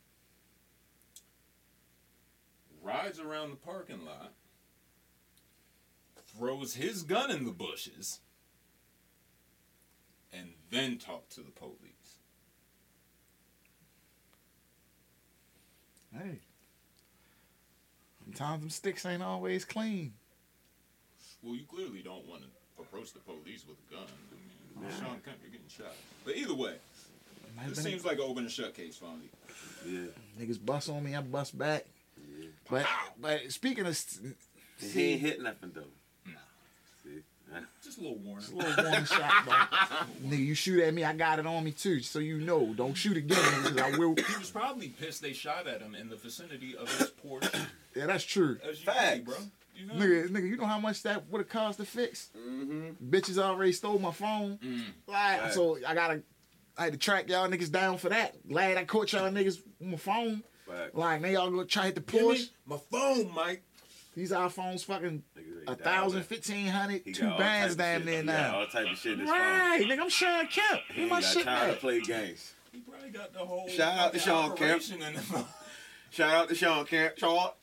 rides around the parking lot, throws his gun in the bushes, and then talk to the police. Hey. Sometimes them sticks ain't always clean. Well, you clearly don't want to approach the police with a gun. I mean, Shawn Kemp, you're getting shot. But either way, Might this been- seems like an open and shut case, Fonzie. Yeah. Niggas bust on me, I bust back. Yeah. But but speaking of s- And he ain't hit nothing though. Nah. See? Just a little warning. It's a little warning shot, though. Nigga, you shoot at me, I got it on me too, so you know. Don't shoot again, because I will. He was probably pissed they shot at him in the vicinity of his Porsche Yeah, that's true. SUV, Facts. bro. You know? Nigga, nigga, you know how much that would have cost to fix? Mm-hmm. Bitches already stole my phone. Mm. Like, Right. so I gotta, I had to track y'all niggas down for that. Glad I caught y'all niggas with my phone. Fact. Like, now y'all gonna try to hit the Give push. my phone, Mike. These iPhones fucking a dialed thousand, in. fifteen hundred, He two got all bands type of damn shit. near He got now. All type of shit in his Right, nigga, I'm Shawn Kemp. He Get ain't my got shit time to play games. He probably got the whole Shout out to fucking Shawn Kemp. operation in the phone. Shout out to Shawn Kemp. Short.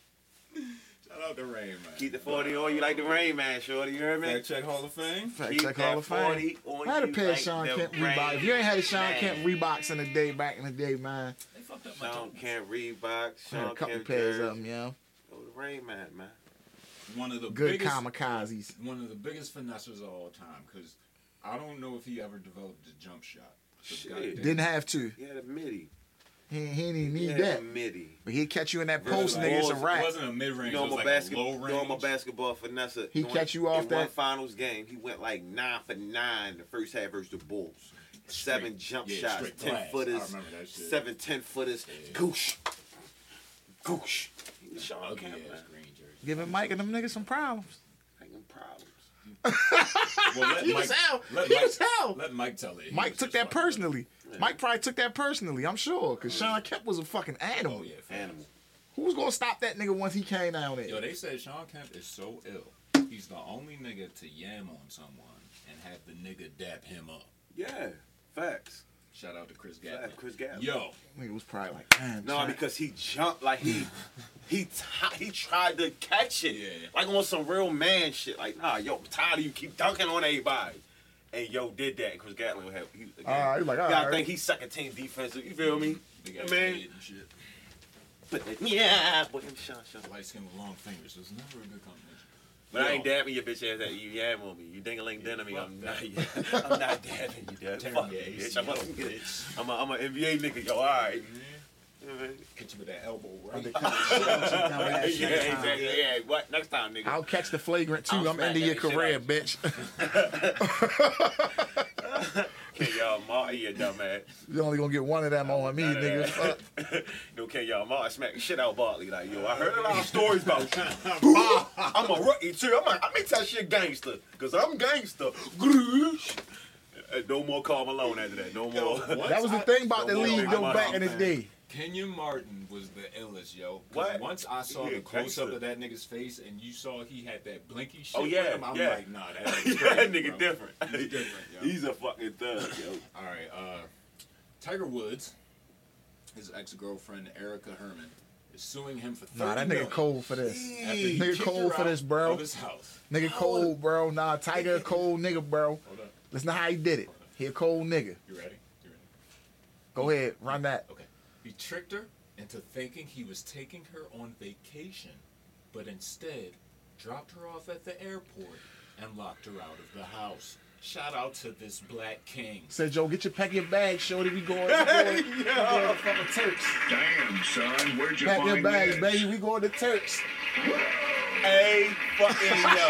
Shout out to Rain, man. Keep the 40 on you like the Rain Man, shorty. You heard me? Fact check Hall of Fame. Fact check Hall of Fame. 40 on I had a you pair of like Shawn Kemp Reeboks. If you ain't had a Shawn Man. Kemp Reeboks in the day, back in the day, man, They fucked up my Shawn toe. Kemp Reeboks. I had a couple Kemp pairs Jerry. of them, yo. Oh, the Rain Man, man. One of the Good biggest, kamikazes. one of the biggest finessers of all time. Because I don't know if he ever developed a jump shot. Shit. Didn't have to. He had a midi. He, he didn't even He need had that. a midi. But he'd catch you in that Really, post, like, nigga. It's a balls- It wrap. wasn't a mid range. You know, it my like basket, low range. doing my basketball finesse. He doing- catch you off in one that- finals game. He went like nine for nine the first half versus the Bulls. Seven jump yeah, shots, ten glass. I footers, remember that shit. seven ten footers. Yeah. Goosh, goosh. He was Shawn Ugly Kemp, ass man. green jersey. Giving Mike and them niggas some problems. Making problems. Well, let He Mike, was hell. Let He Mike, was hell. Let Mike tell it. He Mike took that fucking- uh, personally. Mike probably took that personally, I'm sure, because Shawn Kemp was a fucking animal. Oh yeah, fam. Animal. Who was gonna stop that nigga once he came down there? Yo, they said Shawn Kemp is so ill. He's the only nigga to yam on someone and have the nigga dap him up. Yeah, facts. Shout out to Chris Facts. Gatling. Chris Gatling. Yo, it was probably like, man, No, Shawn- because he jumped like he he t- he tried to catch it, Yeah. like on some real man shit. Like, nah, yo, I'm tired of you keep dunking on everybody. And yo did that. Chris Gatling would have. He, again, Alright, he like, you gotta alright. think he's second team defensive. You feel me? big I ass mean- head and shit. But then, yeah, boy, him Shawn, Shawn. Light skin with long fingers. It's never a good combination. But I ain't dabbing your bitch ass that you yam on me. You ding-a-ling dinner me. I'm that. not. I'm not dabbing you, dad. Fuck you, bitch. I'm a, bitch. I'm a, I'm a NBA nigga. Yo, all right. Mm-hmm. You know what I mean? You with that elbow, right? Oh, Undercut the shit out your dumb ass yeah, next time. exactly. Yeah, what? Next time, nigga. I'll catch the flagrant too. I'll I'm into your career, bitch. Okay, y'all, Ma, you dumb ass. you only gonna get one of them on me, None of nigga. that. Fuck. no, okay, y'all, Ma, smack the shit out of Bartley. Like, yo, I heard a lot of stories about you. I'm a rookie too. I'm like, I make that shit gangster, cause I'm gangster. Uh, No more Karl Malone after that. No more. That was the thing about the league worry, though back in the day. Kenyon Martin was the illest, yo. What? Once I saw Yeah, the close up of that nigga's face and you saw he had that blinky shit Oh, yeah, with him, I'm yeah. like, nah, that yeah, nigga's that nigga bro. different. He's different, yo. He's a fucking thug, yo. All right, uh, Tiger Woods, his ex-girlfriend Erica Herman, is suing him for 30 Nah, that nigga million cold for this. after he Nigga cold for this, bro. Of his house. Nigga cold, bro. Nah, Tiger cold nigga, bro. Hold up. Listen to how he did it. He a cold nigga. You ready? You ready? Go ahead, run that. Okay. He tricked her into thinking he was taking her on vacation, but instead dropped her off at the airport and locked her out of the house. Shout out to this black king. Said Joe, get your pack your bag, shorty. We going, we going, we going to fucking Turks. Damn, son, where'd you Pack your bags, this? baby. We going to Turks. Hey, fucking yo.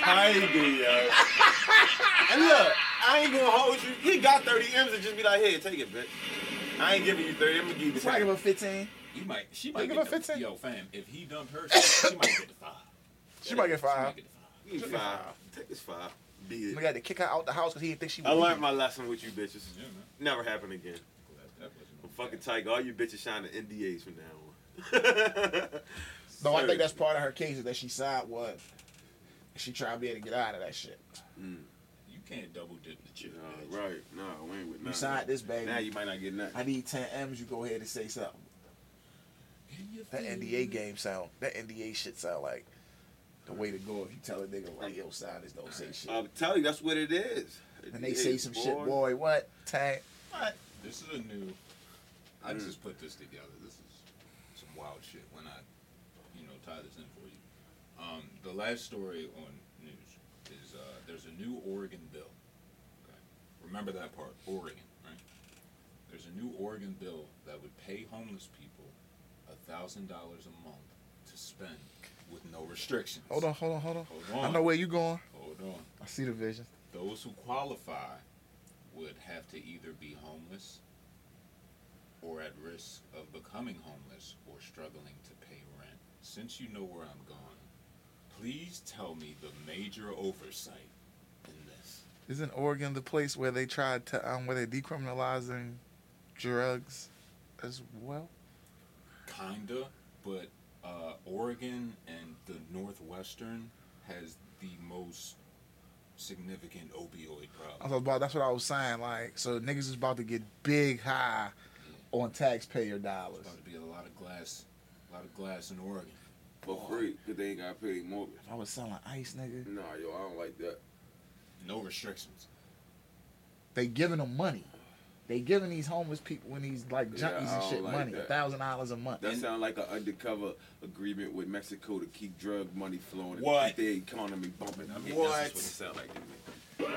Tiger, yo. And look, I ain't gonna hold you. He got 30 M's and just be like, here, take it, bitch. I ain't giving you 30. I'm gonna give you Try give 10. her 15. You might, she might give get of a 15. Yo, fam, if he dumped her, she, she might get the five. She might get five. She five. might get the five. Give me five. Take this five. Beat We it. got to kick her out the house because he didn't think she was I learned leaving. my lesson with you bitches. Yeah, man. Never happen again. That, that I'm fucking tight. All you bitches signing NDAs from now on. No, I think that's part of her case is that she signed what? She tried to be able to get out of that shit. You can't double dip the chick. Nah, right. No, we ain't with nothing. You nothing. signed this, baby. Now you might not get nothing. I need 10 M's. You go ahead and say something. That feel NDA it? game sound, that NDA shit sound like the way to go if you tell a nigga like, yo, sign this, don't say shit. I'm telling you, that's what it is. and they Yeah, say some shit, boy. What? Tank. What? This is a new. I Mm. just put this together. This is some wild shit when I, you know, tie this in for you. Um, the last story on news is uh, there's a new Oregon bill. Okay, remember that part, Oregon, right? There's a new Oregon bill that would pay homeless people a thousand dollars a month to spend with no restrictions. Hold on, hold on, hold on. Hold on. I know where you're going. Hold on. I see the vision. Those who qualify would have to either be homeless or at risk of becoming homeless or struggling to pay rent. Since you know where I'm going, please tell me the major oversight. Isn't Oregon the place where they tried to um where they decriminalizing drugs as well? Kinda, but uh, Oregon and the Northwestern has the most significant opioid problem. I problem. was about that's what I was saying. Like, so niggas is about to get big high on taxpayer dollars. There's about to be a lot of glass, a lot of glass in Oregon. For free, because they ain't got to pay mortgage. If I was selling ice, nigga, Nah, yo, I don't like that. No restrictions. they giving them money. They giving these homeless people and these like junkies I and shit like money, a thousand dollars a month. That sounds like an undercover agreement with Mexico to keep drug money flowing and What? keep their economy bumping. I mean, What? That's what it sound like to me.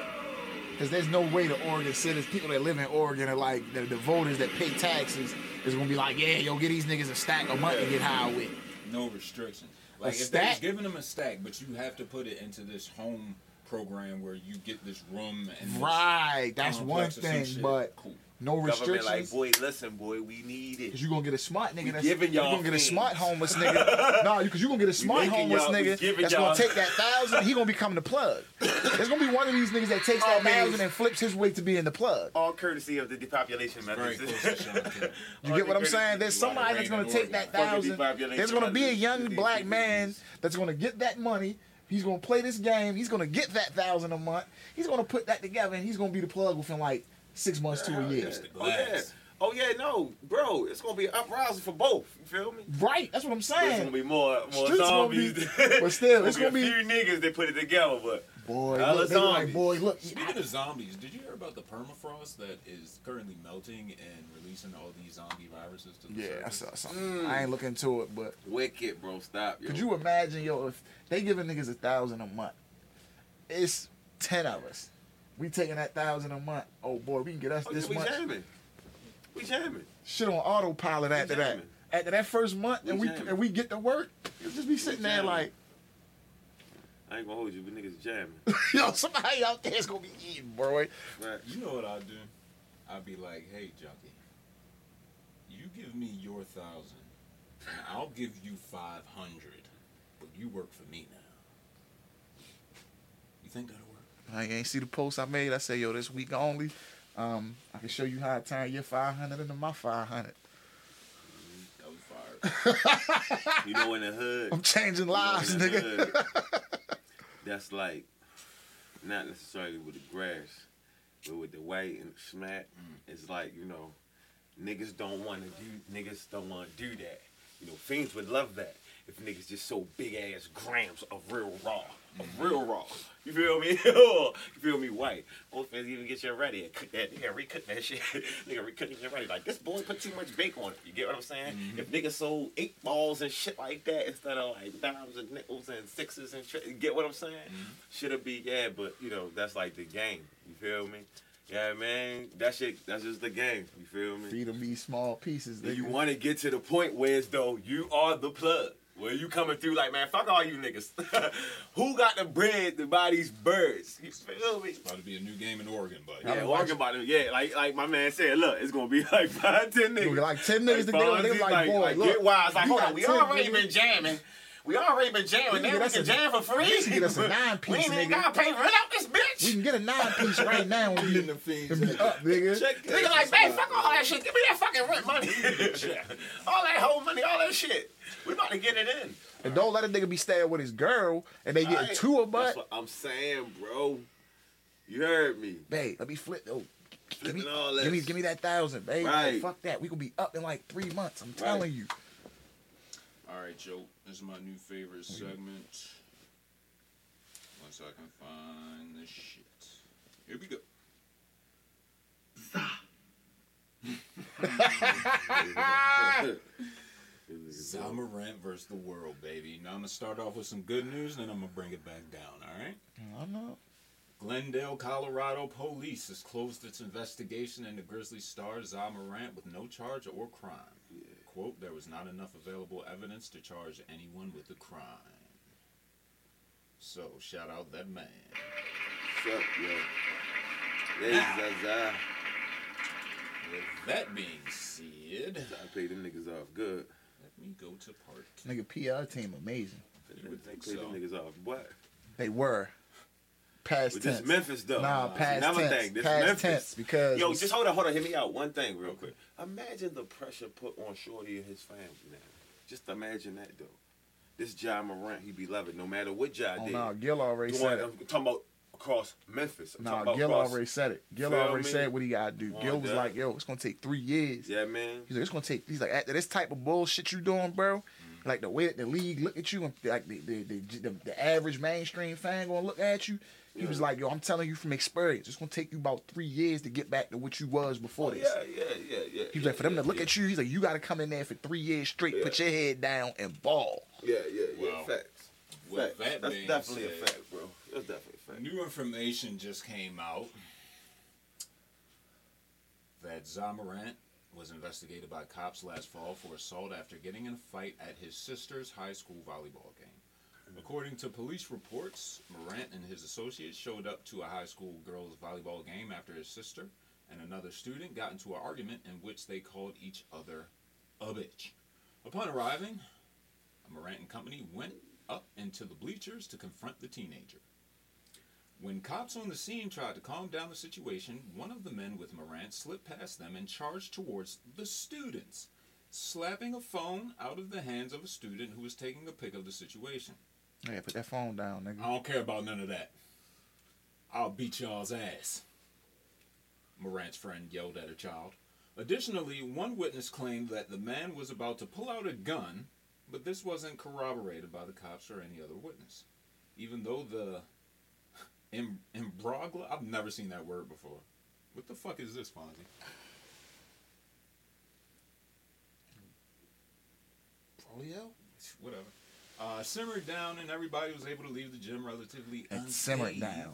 Because there's no way the Oregon citizens, people that live in Oregon, are like the, the voters that pay taxes, is gonna be like, yeah, yo, get these niggas a stack of money to get high with. No restrictions. Like if stack? they was giving them a stack, but you have to put it into this home program where you get this room and Right, that's one complex or some thing, but cool. no Government like, boy, listen, boy, we need it. Cause you gonna get a smart nigga We that's giving y'all. y'all gonna get a smart homeless nigga. no, because you gonna get a smart homeless nigga that's y'all- gonna take that thousand. He gonna become the plug. There's gonna be one of these niggas that takes that Oh, man. thousand and flips his way to being the plug. All courtesy of the depopulation Very methods. close to Sean You get what I'm saying? There's somebody that's gonna take that thousand. There's gonna be a young black man that's gonna get that money. He's gonna play this game. He's gonna get that thousand a month. He's gonna put that together, and he's gonna be the plug within like six months to a year. Oh yeah. Oh yeah, no, bro. It's gonna be an uprising for both. You feel me? Right? That's what I'm saying. It's gonna be more more Streets gonna be- zombies. but still, it's a gonna be- a few niggas that put it together, but Boy, Hella look, they be like, boy, look. Speaking of zombies, did you hear about the permafrost that is currently melting and releasing all these zombie viruses to the Yeah, I saw something. Mm. I ain't looking into it, but Wicked, bro. Stop, yo. could you imagine, yo, if they giving niggas a thousand a month, it's ten of us. We taking that thousand a month. Oh boy, we can get us oh, yeah, this we much. jamming. We jamming. Shit on autopilot after that. After that first month, We and we jamming. and we get to work, you'll just be sitting there like, I ain't gonna hold you, but niggas jamming. yo, somebody out there's gonna be eating, bro. Right. You know what I'd do? I'd be like, hey, junkie, you give me your thousand, and I'll give you five hundred, but you work for me now. You think that'll work? I ain't see the post I made. I say, yo, this week only. Um, I can show you how to turn your five hundred into my five hundred. That fire. You know in the hood. I'm changing you know, lives, nigga. hood, That's like not necessarily with the grass, but with the white and the smack. It's like you know, niggas don't want to do. Niggas don't want to do that. You know, fiends would love that if niggas just sold big ass grams of real raw, of mm-hmm. real raw. You feel me? you feel me? White. Most fans even get you ready and cook that. Nigga recook that shit. nigga recooking you ready. Like this boy put too much bake on it. You get what I'm saying? Mm-hmm. If niggas sold eight balls and shit like that instead of like dimes and nickels and sixes and shit, you get what I'm saying? Mm-hmm. Should it be? Yeah, but you know that's like the game. You feel me? Yeah, man. That shit. That's just the game. You feel me? Feed them these small pieces. And you want to get to the point where it's though you are the plug. Where you coming through like, man, fuck all you niggas. Who got the bread to buy these birds? You feel me? About to be a new game in Oregon, buddy. I've Yeah, been walking watching- about it. Yeah, like like my man said, look, it's gonna be like five, ten niggas. Gonna be like 10 niggas to get on. They Fonzie, like, boy, look, get wise. Like, hold on, we already niggas. been jamming. We already been jamming. We Now get we can a- jam for free. we can get us a nine We ain't even gotta pay rent out this bitch. We can get a nine piece right now and be, the fiends. up, nigga. Check Nigga like, man, fuck all that shit. Give me that fucking rent money. all that whole money, all that shit. We about to get it in. And don't let a nigga be staying with his girl and they get Alright. two a That's butt. what I'm saying, bro. You heard me. Babe, let me flip. Oh, give me, give me, give me that thousand, babe. Right. Fuck that. We gonna be up in like three months. I'm Right. telling you. All right, Joe. This is my new favorite mm-hmm. segment. Once I can find this shit. Here we go. Ja Morant versus the world, baby. Now I'm gonna start off with some good news, and then I'm gonna bring it back down. All right. I know. Glendale, Colorado police has closed its investigation into Grizzly star Ja Morant with no charge or crime. Quote, there was not enough available evidence to charge anyone with the crime. So, shout out that man. What's up, yo? Hey, Zaza. With that being said, I paid them niggas off good. let me go to part two. Nigga, PR team amazing. You would They think paid them niggas off what? They were. Past But this tense. Memphis though. Nah, past another tense. thing, this past Memphis. tense because Yo, just hold on, hold on. Hear me out. One thing, real quick. Imagine the pressure put on Shorty and his family now. Just imagine that, though. This Ja Morant, he be loving no matter what Ja oh did. no, Gil already said it. I'm talking about across Memphis. I'm Nah, Gil already said it. Gil already me? said what he gotta do. On Gil was like, "Yo, it's gonna take three years." Yeah, man. He's like, "It's gonna take." He's like, "After this type of bullshit you doing, bro, mm-hmm. like the way that the league look at you, and like the the, the, the, the average mainstream fan gonna look at you." He was like, "Yo, I'm telling you from experience, it's gonna take you about three years to get back to what you was before Oh, this." yeah, yeah, yeah, yeah. He was yeah, like, "For them yeah, to look yeah. at you, he's like, you got to come in there for three years straight, put your head down, and ball." Yeah, yeah, yeah. Wow. Facts. With Facts. that That's being definitely a fact, bro. That's definitely a fact. New information just came out that Ja Morant was investigated by cops last fall for assault after getting in a fight at his sister's high school volleyball game. According to police reports, Morant and his associates showed up to a high school girls volleyball game after his sister and another student got into an argument in which they called each other a bitch. Upon arriving, Morant and company went up into the bleachers to confront the teenager. When cops on the scene tried to calm down the situation, one of the men with Morant slipped past them and charged towards the students, slapping a phone out of the hands of a student who was taking a pic of the situation. Yeah, put that phone down, nigga. I don't care about none of that. I'll beat y'all's ass. Morant's friend yelled at a child. Additionally, one witness claimed that the man was about to pull out a gun, but this wasn't corroborated by the cops or any other witness. Even though the Im- imbrogla, I've never seen that word before. What the fuck is this, Fonzie? Polio? Whatever. Uh, simmered down, and everybody was able to leave the gym relatively It simmered unscathed. down.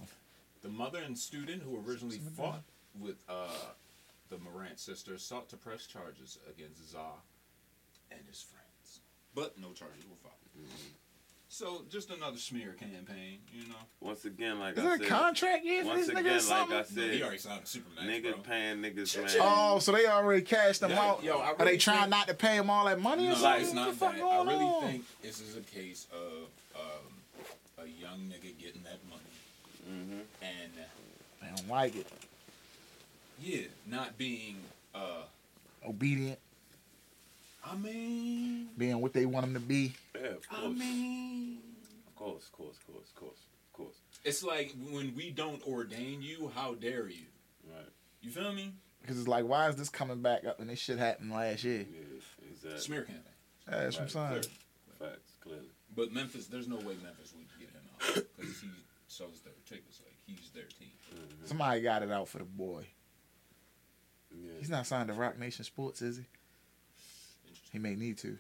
The mother and student who originally fought with uh, the Morant sisters sought to press charges against Za and his friends, but no charges were filed. So just another smear campaign, you know. Once again, like Is I there a said, contract year for once this nigga or again, like something? I said, he already signed a Superman, niggas bro. paying niggas, man. Oh, so they already cashed them Yeah, out. yo, I Are they really trying not to pay him all that money or No, something? it's What not the fuck that. I really on? think this is a case of um, a young nigga getting that money hmm and They don't like it. yeah, not being. Uh, Obedient, I mean, being what they want him to be. Yeah, of I course. mean. Of course, of course, of course, of course, of course. It's like when we don't ordain you, how dare you? Right. You feel me? Because it's like, why is this coming back up when this shit happened last year? Yeah, exactly. Smear campaign. That's what I'm saying. Clear. Facts, clearly. But Memphis, there's no way Memphis would get him on it because he sells their tickets. Like he's their team. Mhm. Somebody got it out for the boy. Yeah. He's not signed to Roc Nation Sports, is he? He may need to.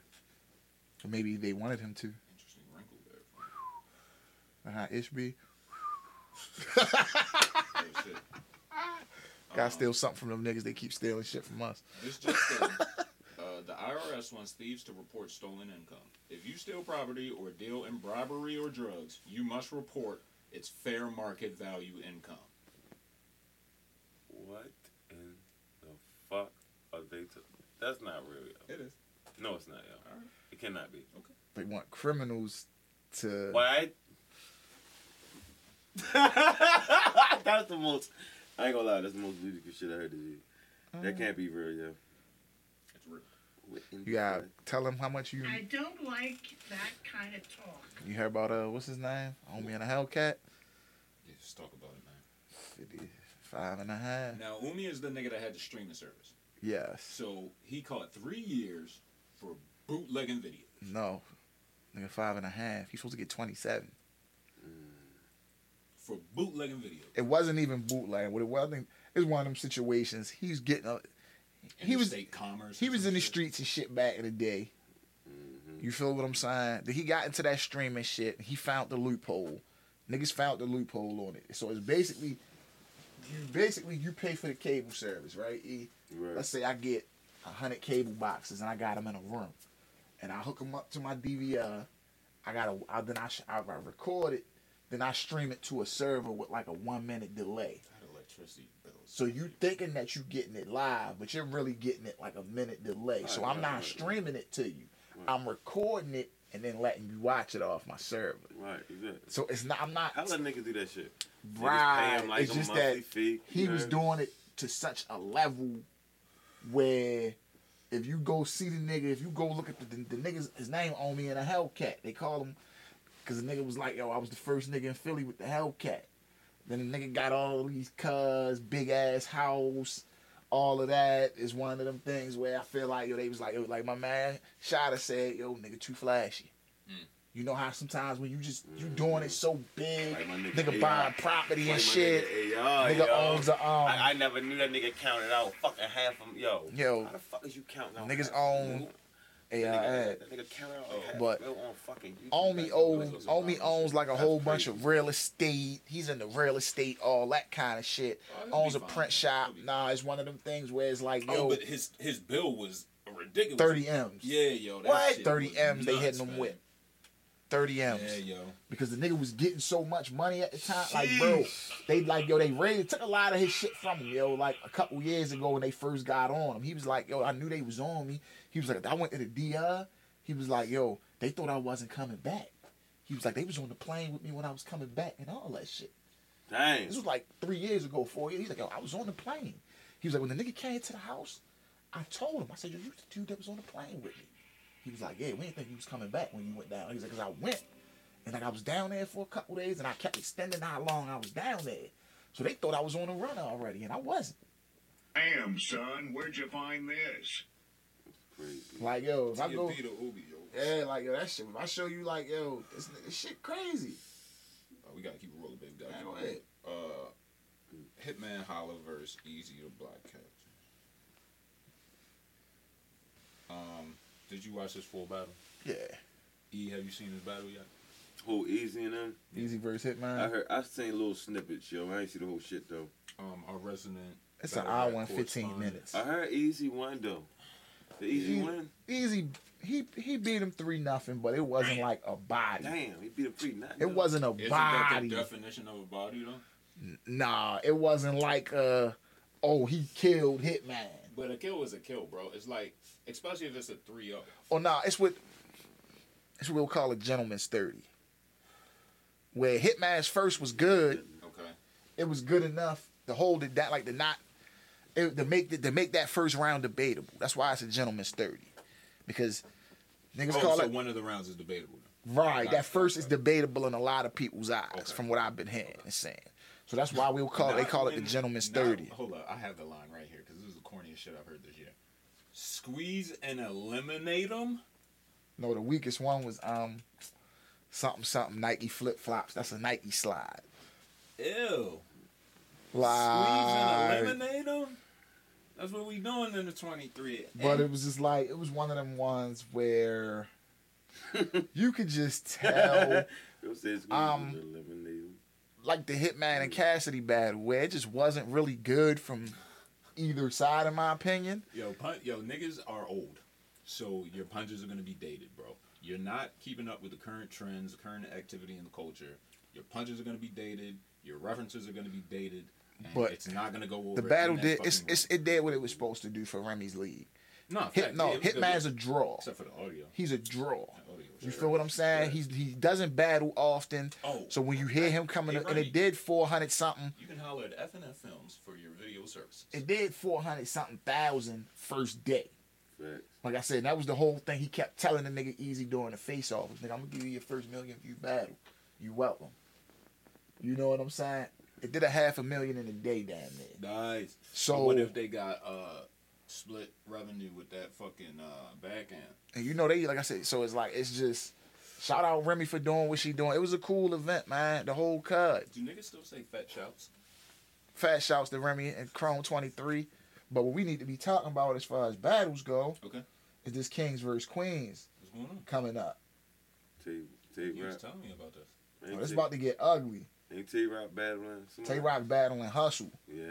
Or maybe they wanted him to. interesting wrinkle there. Uh-huh, Ishby. Oh. Gotta Um, steal something from them niggas. They keep stealing shit from us. This just in. Uh, the IRS wants thieves to report stolen income. If you steal property or deal in bribery or drugs, you must report its fair market value income. What in the fuck are they? T- That's not real, yo. It is. No, it's not, yo. Alright. It cannot be. Okay. They want criminals to. Why? that's the most. I ain't gonna lie. That's the most ludicrous shit I heard this year. That can't be real, yo. It's real. What You gotta tell them how much you. I don't like that kind of talk. You heard about uh, what's his name? Omi in a Hellcat. Yeah, just talk about it, man. Fifty-five and a half. Now, Omi is the nigga that had the streaming service. Yes. So he caught three years for bootlegging video. No. Nigga, five and a half. He's supposed to get twenty-seven. For bootlegging video. It wasn't even bootlegging. What it wasn't. it's one of them situations. He's getting a. He was commerce. he was in the shit. streets and shit back in the day. Mm-hmm. You feel what I'm saying? That he got into that streaming shit. He found the loophole. Niggas found the loophole on it. So it's basically, you basically you pay for the cable service, right? E? Right. Let's say I get hundred cable boxes and I got them in a room, and I hook them up to my DVR. I gotta I, then I, sh- I record it, then I stream it to a server with like a one minute delay. That electricity bills. So you thinking that you getting it live, but you're really getting it like a minute delay. So I'm not streaming it to you. I'm recording it and then letting you watch it off my server. Right, exactly. So it's not. I'm not. How let niggas do that shit? Niggas Right. him like it's just that fee. he you was doing it to such a level where if you go see the nigga, if you go look at the, the, the niggas, his name Omi in a Hellcat. They call him because the nigga was like, yo, I was the first nigga in Philly with the Hellcat. Then the nigga got all these cars, big ass house, all of that is one of them things where I feel like yo, they was like, yo, like my man Shada said, yo, nigga, too flashy. Mm. You know how sometimes when you just you doing it so big, Like nigga nigga buying property Like and shit. Nigga, AI, Nigga yo. owns a um. I, I never knew that nigga counted out fucking half of yo. Yo. How the fuck is you counting out? Niggas half own of a That nigga, ad. that nigga counted out like half But bill on fucking Omi owns. Omi owns like a That's whole bunch of real estate. He's in the real estate, all that kind of shit. Oh, Owns a fine. print shop. He'll Nah, it's one of them things where it's like, Oh, yo, but his his bill was ridiculous. 30 M's. Yeah, yo. That What? shit 30 was M's they hitting them man. with. 30 M's. Yeah, yo. Because the nigga was getting so much money at the time. Like, bro, they like, yo, they raided, took a lot of his shit from him, yo. Like a couple years ago when they first got on him. He was like, yo, I knew they was on me. He was like, I went to the DR. He was like, yo, they thought I wasn't coming back. He was like, they was on the plane with me when I was coming back and all that shit. Dang. This was like three years ago, four years. He's like, yo, I was on the plane. He was like, when the nigga came to the house, I told him, I said, yo, you the dude that was on the plane with me. He was like, yeah, we didn't think you was coming back when you went down. He was like, because I went. And like I was down there for a couple days and I kept extending how long I was down there. So they thought I was on the run already, and I wasn't. Damn, son, where'd you find this? Crazy. Like, yo, if I go, TMP to Ubi, yo. yeah, like, yo, that shit, if I show you, like, yo, this, this shit crazy. Uh, we gotta keep it rolling, baby. Gotta keep go it. Uh, Hitman Holla versus Easy or Black Cat. Um, did you watch this full battle? Yeah. E, have you seen this battle yet? Whole easy and them. Easy verse Hitman. I heard. I seen little snippets, yo. I ain't see the whole shit though. Um, our resident. it's an hour rap and 15 correspondent. minutes. I heard easy won though. The easy Easy- win. Easy, he he beat him 3 nothing, but it wasn't like a body. Damn, he beat him free. Nothing. It wasn't a Isn't that the definition of a body, though? Nah, it wasn't like uh oh he killed Hitman. But a kill is a kill, bro. It's like, especially if it's a 3 0. Or nah, it's what it's what we'll call a gentleman's thirty. Where Hitman's first was good, Okay. it was good enough to hold it down, like to not it, to make the, to make that first round debatable. That's why it's a gentleman's thirty, because niggas Oh, call so it one of the rounds is debatable. Right. That first is debatable in a lot of people's eyes, Okay. from what I've been hearing and saying. So that's why we'll call it. They call it the gentleman's now- thirty. Hold up, I have the line right here because this is the corniest shit I've heard this year. Squeeze and eliminate them. No, the weakest one was um something something Nike flip flops. That's a Nike slide. Ew. Like, Squeeze and eliminate them. That's what we doing in the twenty three. but it was just like it was one of them ones where you could just tell, Yo said squeeze Um, like the Hitman and Cassidy battle, where it just wasn't really good from either side, in my opinion. Yo, pun- yo, niggas are old, so your punches are gonna be dated, bro. You're not keeping up with the current trends, the current activity in the culture. Your punches are gonna be dated. Your references are gonna be dated. And But it's not gonna go over. The battle did it's, it's it did what it was supposed to do for Remy's league. no, Hit fact, no, yeah, it was good. Hitman's a draw. except for the audio. He's a draw. Was You feel what I'm saying? Trash. He's he doesn't battle often. Oh. So when you hear him coming, Hey, and it did 400 something. You can holler at FNF Films for your video services. It did 400 something thousand first day. Facts. Like I said, that was the whole thing. He kept telling the nigga easy during the face off. Nigga, I'm gonna give you your first million view battle. You welcome. You know what I'm saying? It did a half a million in a day damn there. Nice. So- So what if they got uh split revenue with that fucking uh back end? And you know they like I said, so it's like it's just shout out Remy for doing what she doing. It was a cool event, man. The whole cut. Do niggas still say fat shouts? Fat shouts to Remy and Chrome 23. But what we need to be talking about as far as battles go Okay. is this Kings versus Queens What's going on? coming up. T T You was telling me about this. Oh, it's about to get ugly. Ain't Tay Roc battling? Tay Roc battling Hustle. Yeah.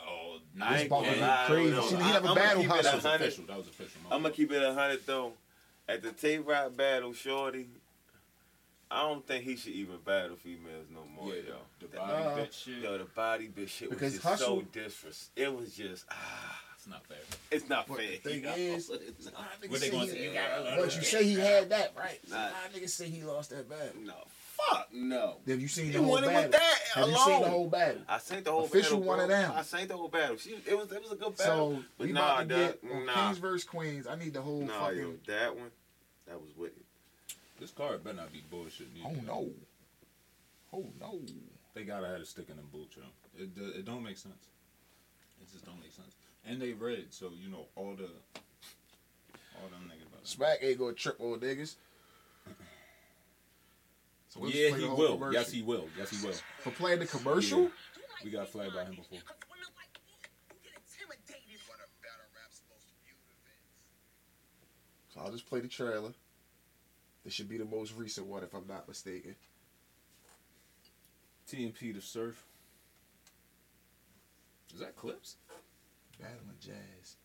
Oh, I It's ain't about to gonna lie. crazy. though, She though. didn't have a I- battle I'ma keep it hustle. That was a hundred. official. That was official. I'm gonna keep it a hundred though. At the Tay Roc battle, Shorty, I don't think he should even battle females no more, Yeah, yo. the body Uh, bitch shit. Yo, the body bitch shit was Because just Hustle- so disres. It was just ah, It's not fair. it's not What fair. the thing yo. is- It's not- What they gonna say? You got- But you say he had that, right? Nah. Nah, niggas say he lost that battle. no, fuck no. Have you seen the whole battle? with that Have you seen the whole battle? I seen the whole Official battle, one bro. of them. I seen the whole battle. She, it was it was a good So battle. but we nah, about to dog, get nah, Kings versus Queens. I need the whole nah, fucking. yo, that one, that was wicked. This card better not be bullshit. Oh neither. no. Oh no. They gotta have a stick in them boots, yo. It, it don't make sense. It just don't make sense. And they red, so you know all the all them niggas. About Smack ain't gonna trip old niggas. So let's yeah, he will. Yes, he will. Yes, he will. For playing the commercial? Yeah. We got flagged by him before. So I'll just play the trailer. This should be the most recent one, if I'm not mistaken. TMP to surf. Is that clips? Battling Jazz.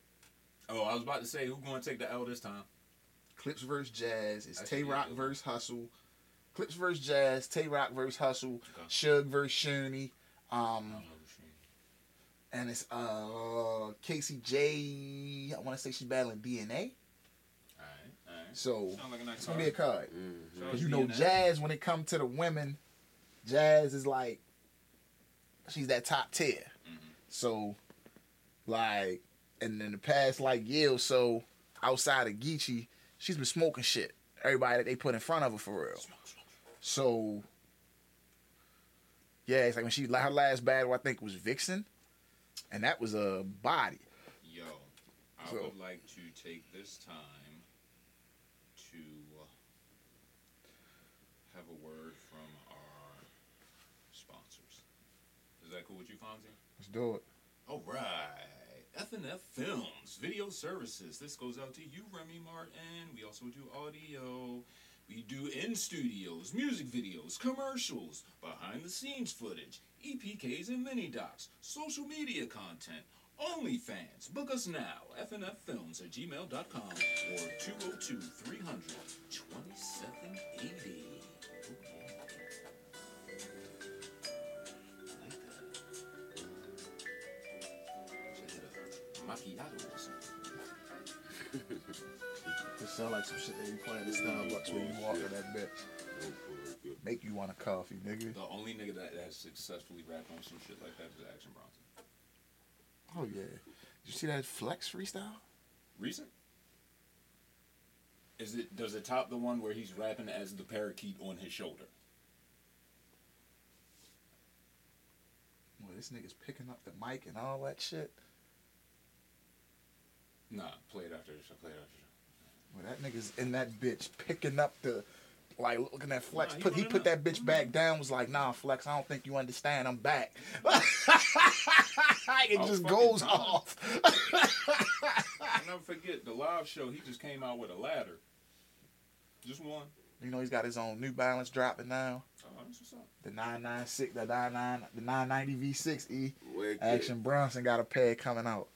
Oh, I was about to say who gonna take the L this time? Clips versus Jazz. It's Tay should be a Rock versus Hustle. Clips versus Jazz. Tay Roc versus Hustle. Okay. Suge versus Shuni. Um, don't know who she- and it's uh Casey J. I want to say she's battling DNA. Alright, alright. So like it's gonna be a card. card. Mm-hmm. Cause you know DNA. Jazz when it comes to the women, Jazz is like she's that top tier. Mhm. So like and in the past like year or so, outside of Geechee, she's been smoking shit. Everybody that they put in front of her for real. So yeah, it's like when she her last battle I think was Vixen. And that was a body. Yo, I So- would like to take this time to have a word from our sponsors. Is that cool with you, Fonzie? Let's do it. All right. FNF Films, video services. This goes out to you, Remy Martin. We also do audio. We do in studios, music videos, commercials, behind the scenes footage, EPKs and mini docs, social media content, OnlyFans. Book us now, FNFFilms at gmail.com or 202 300 2780. Macchiatos. It sound like some shit that you playing at the Starbucks when you walk in that bitch. Make you want a coffee, nigga. The only nigga that has successfully rapped on some shit like that is Action Bronson. Oh yeah. Did you see that flex freestyle? Recent? Is it does it top the one where he's rapping as the parakeet on his shoulder? Well, this nigga's picking up the mic and all that shit. Nah, play it after this. Play it after this. Well, that nigga's in that bitch picking up the, like looking at Flex. Nah, he put he put up. that bitch back down. Was like, nah, Flex. I don't think you understand. I'm back. it Oh, just goes time. off. I'll never forget the live show. He just came out with a ladder. Just one. you know he's got his own New Balance dropping now. Oh, that's what's up. The 996, the 99, the 990 V6E. Wicked. Action Bronson got a pair coming out.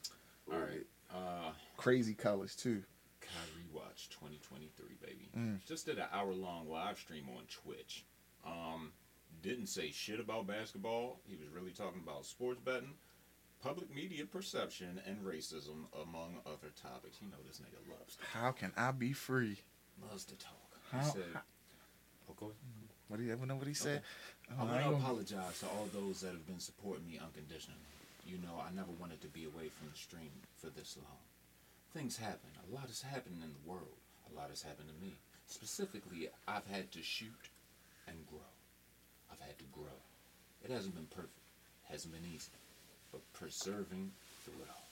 All right. Uh, Crazy colors too. Kyrie Watch 2023, baby. Mm. Just did an hour long live stream on Twitch. Um, didn't say shit about basketball. He was really talking about sports betting, public media perception, and racism, among other topics. You know this nigga loves to, How can I be free? loves to talk. How- He said, oh, go ahead. What do you ever know what he said? I Oh, want I to ain't gonna- apologize to all those that have been supporting me unconditionally. You know, I never wanted to be away from the stream for this long. Things happen. A lot has happened in the world. A lot has happened to me. Specifically, I've had to shoot and grow. I've had to grow. It hasn't been perfect. it Hasn't been easy. But persevering through it all.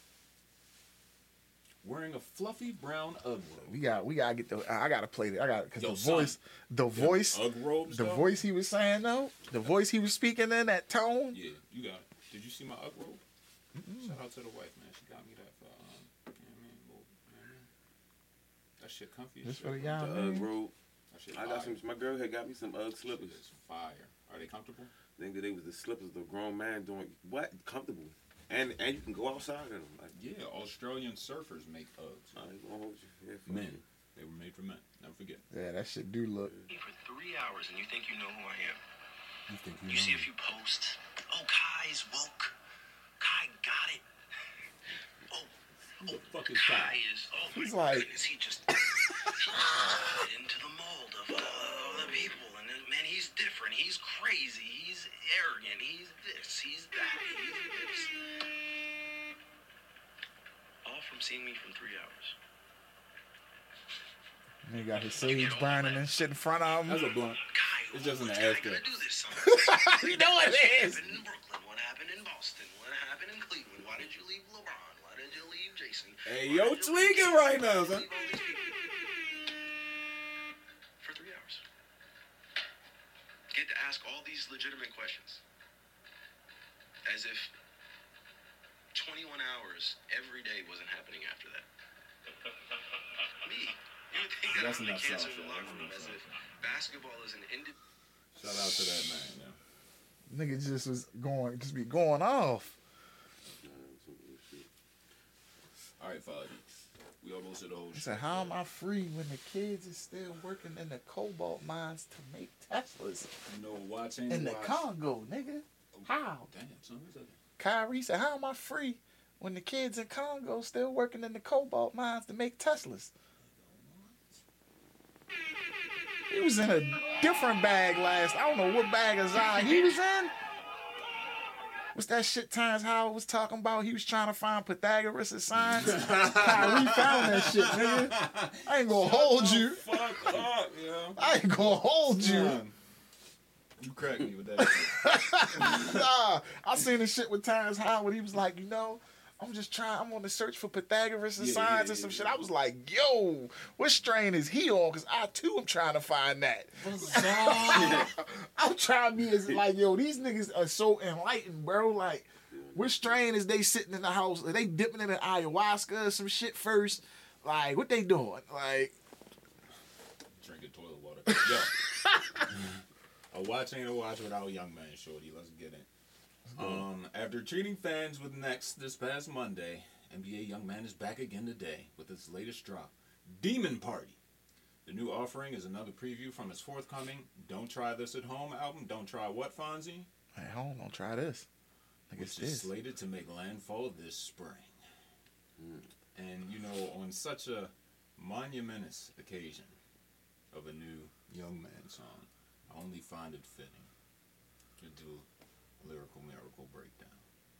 Wearing a fluffy brown Ugg robe. We got we gotta get the I gotta play it. I got because the voice the voice Ugg robes, the though? voice he was saying though, the voice he was speaking in that tone. Yeah, you got it. Did you see my Ugg robe? Shout out to the wife, man. She got me that for, um, you know what I mean? Well, you know what I mean? That shit comfy as This shit, for the bro. y'all, The Ugg man. robe. I got some. My girl had got me some uh, Ugg Shit slippers. is fire. Are they comfortable? Think that they was the slippers the grown man doing what comfortable, and and you can go outside in them. Like Yeah, Australian surfers make Uggs. I ain't gonna hold you. Yeah, fuck Men. you. They were made for men. Never forget. Yeah, that shit do look. for three hours and you think you know who I am. You think You see a few posts. Oh, Kai's woke. Kai got it. Oh, Who the fuck is Kai Kai? is. Oh He's like- goodness, he just he into the mold of all the people. And man, he's different. He's crazy. He's arrogant. He's this. He's that. He's this. All from seeing me from three hours. He got his sage burning and shit in front of him. That's him. a blunt. Kai, It's just an what's ass Kai gonna this you know it What is. happened in Brooklyn? What happened in Boston? What happened in Cleveland? Why did you leave LeBron? Why did you leave Jason? Hey, yo, did tweaking right now, son. did you leave all these people? For three hours. Get to ask all these legitimate questions. As if 21 hours every day wasn't happening after that. Me. You would think that That's I'm the enough cancer South in the locker room as if basketball is an individual. Shout out to that man. Yeah. Nigga just was going, just be going off. All right, Fuddy. We almost hit the whole He said, "How am I free when the kids is still working in the cobalt mines to make Teslas You know, watching in the watch. Congo, nigga? Oh, How?" Damn, son, who's that? Kyrie said, "How am I free when the kids in Congo still working in the cobalt mines to make Teslas?" He was in a different bag last. I don't know what bag of Zion he was in. What's that shit Terrence Howard was talking about? He was trying to find Pythagoras' signs. Kyrie found that shit, nigga. I ain't gonna hold you. Fuck up, yo. I ain't gonna hold you. Man. You cracked me with that. shit. nah, I seen the shit with Terrence Howard. He was like, you know, I'm just trying. I'm on the search for Pythagoras' Yeah, signs yeah, and some yeah. shit. I was like, yo, what strain is he on? Because I too am trying to find that. I'm trying to be as like, yo, these niggas are so enlightened, bro. Like, what strain is they sitting in the house? Are they dipping in an ayahuasca or some shit first? Like, what they doing? Like, Drinking toilet water. Yo. a watch ain't a watch without a young man, shorty. Let's get it. Um, after treating fans with next this past Monday, NBA Young Man is back again today with its latest drop, Demon Party. The new offering is another preview from his forthcoming Don't Try This at Home album. Don't try what, Fonzie? hey, don't try this. Nigga, which it's is this. slated to make landfall this spring. And you know, on such a monumentous occasion of a new Young Man song, I only find it fitting to do a lyrical miracle breakdown.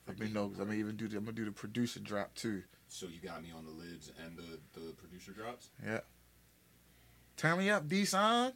Let me know, cause I'm gonna even do the, I'm gonna do the producer drop too. So you got me on the lids and the the producer drops. Yeah. Turn me up, D son.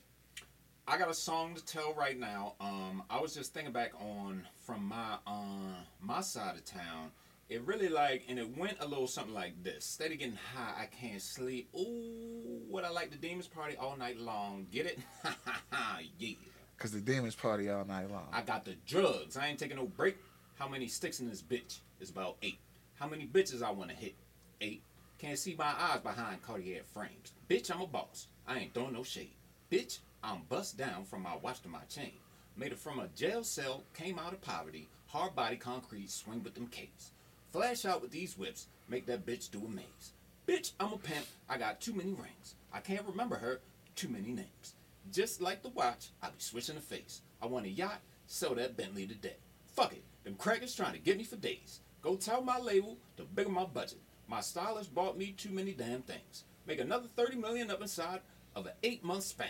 I got a song to tell right now. Um, I was just thinking back on from my uh my side of town. It really like, and it went a little something like this. Steady getting high, I can't sleep. Ooh, what I like the demons party all night long. Get it? yeah. Cause the demons party all night long. I got the drugs. I ain't taking no break. How many sticks in this bitch? It's about eight. How many bitches I wanna hit? Eight. Can't see my eyes behind Cartier frames. Bitch, I'm a boss. I ain't throwing no shade. Bitch, I'm bust down from my watch to my chain. Made it from a jail cell, came out of poverty. Hard body concrete, swing with them K's. Flash out with these whips, make that bitch do a maze. Bitch, I'm a pimp. I got too many rings. I can't remember her. Too many names. Just like the watch, I be switching the face. I want a yacht, sell that Bentley today. Fuck it, them crackers trying to get me for days. Go tell my label to bigger my budget. My stylist bought me too many damn things. Make another 30 million up inside of an eight month span.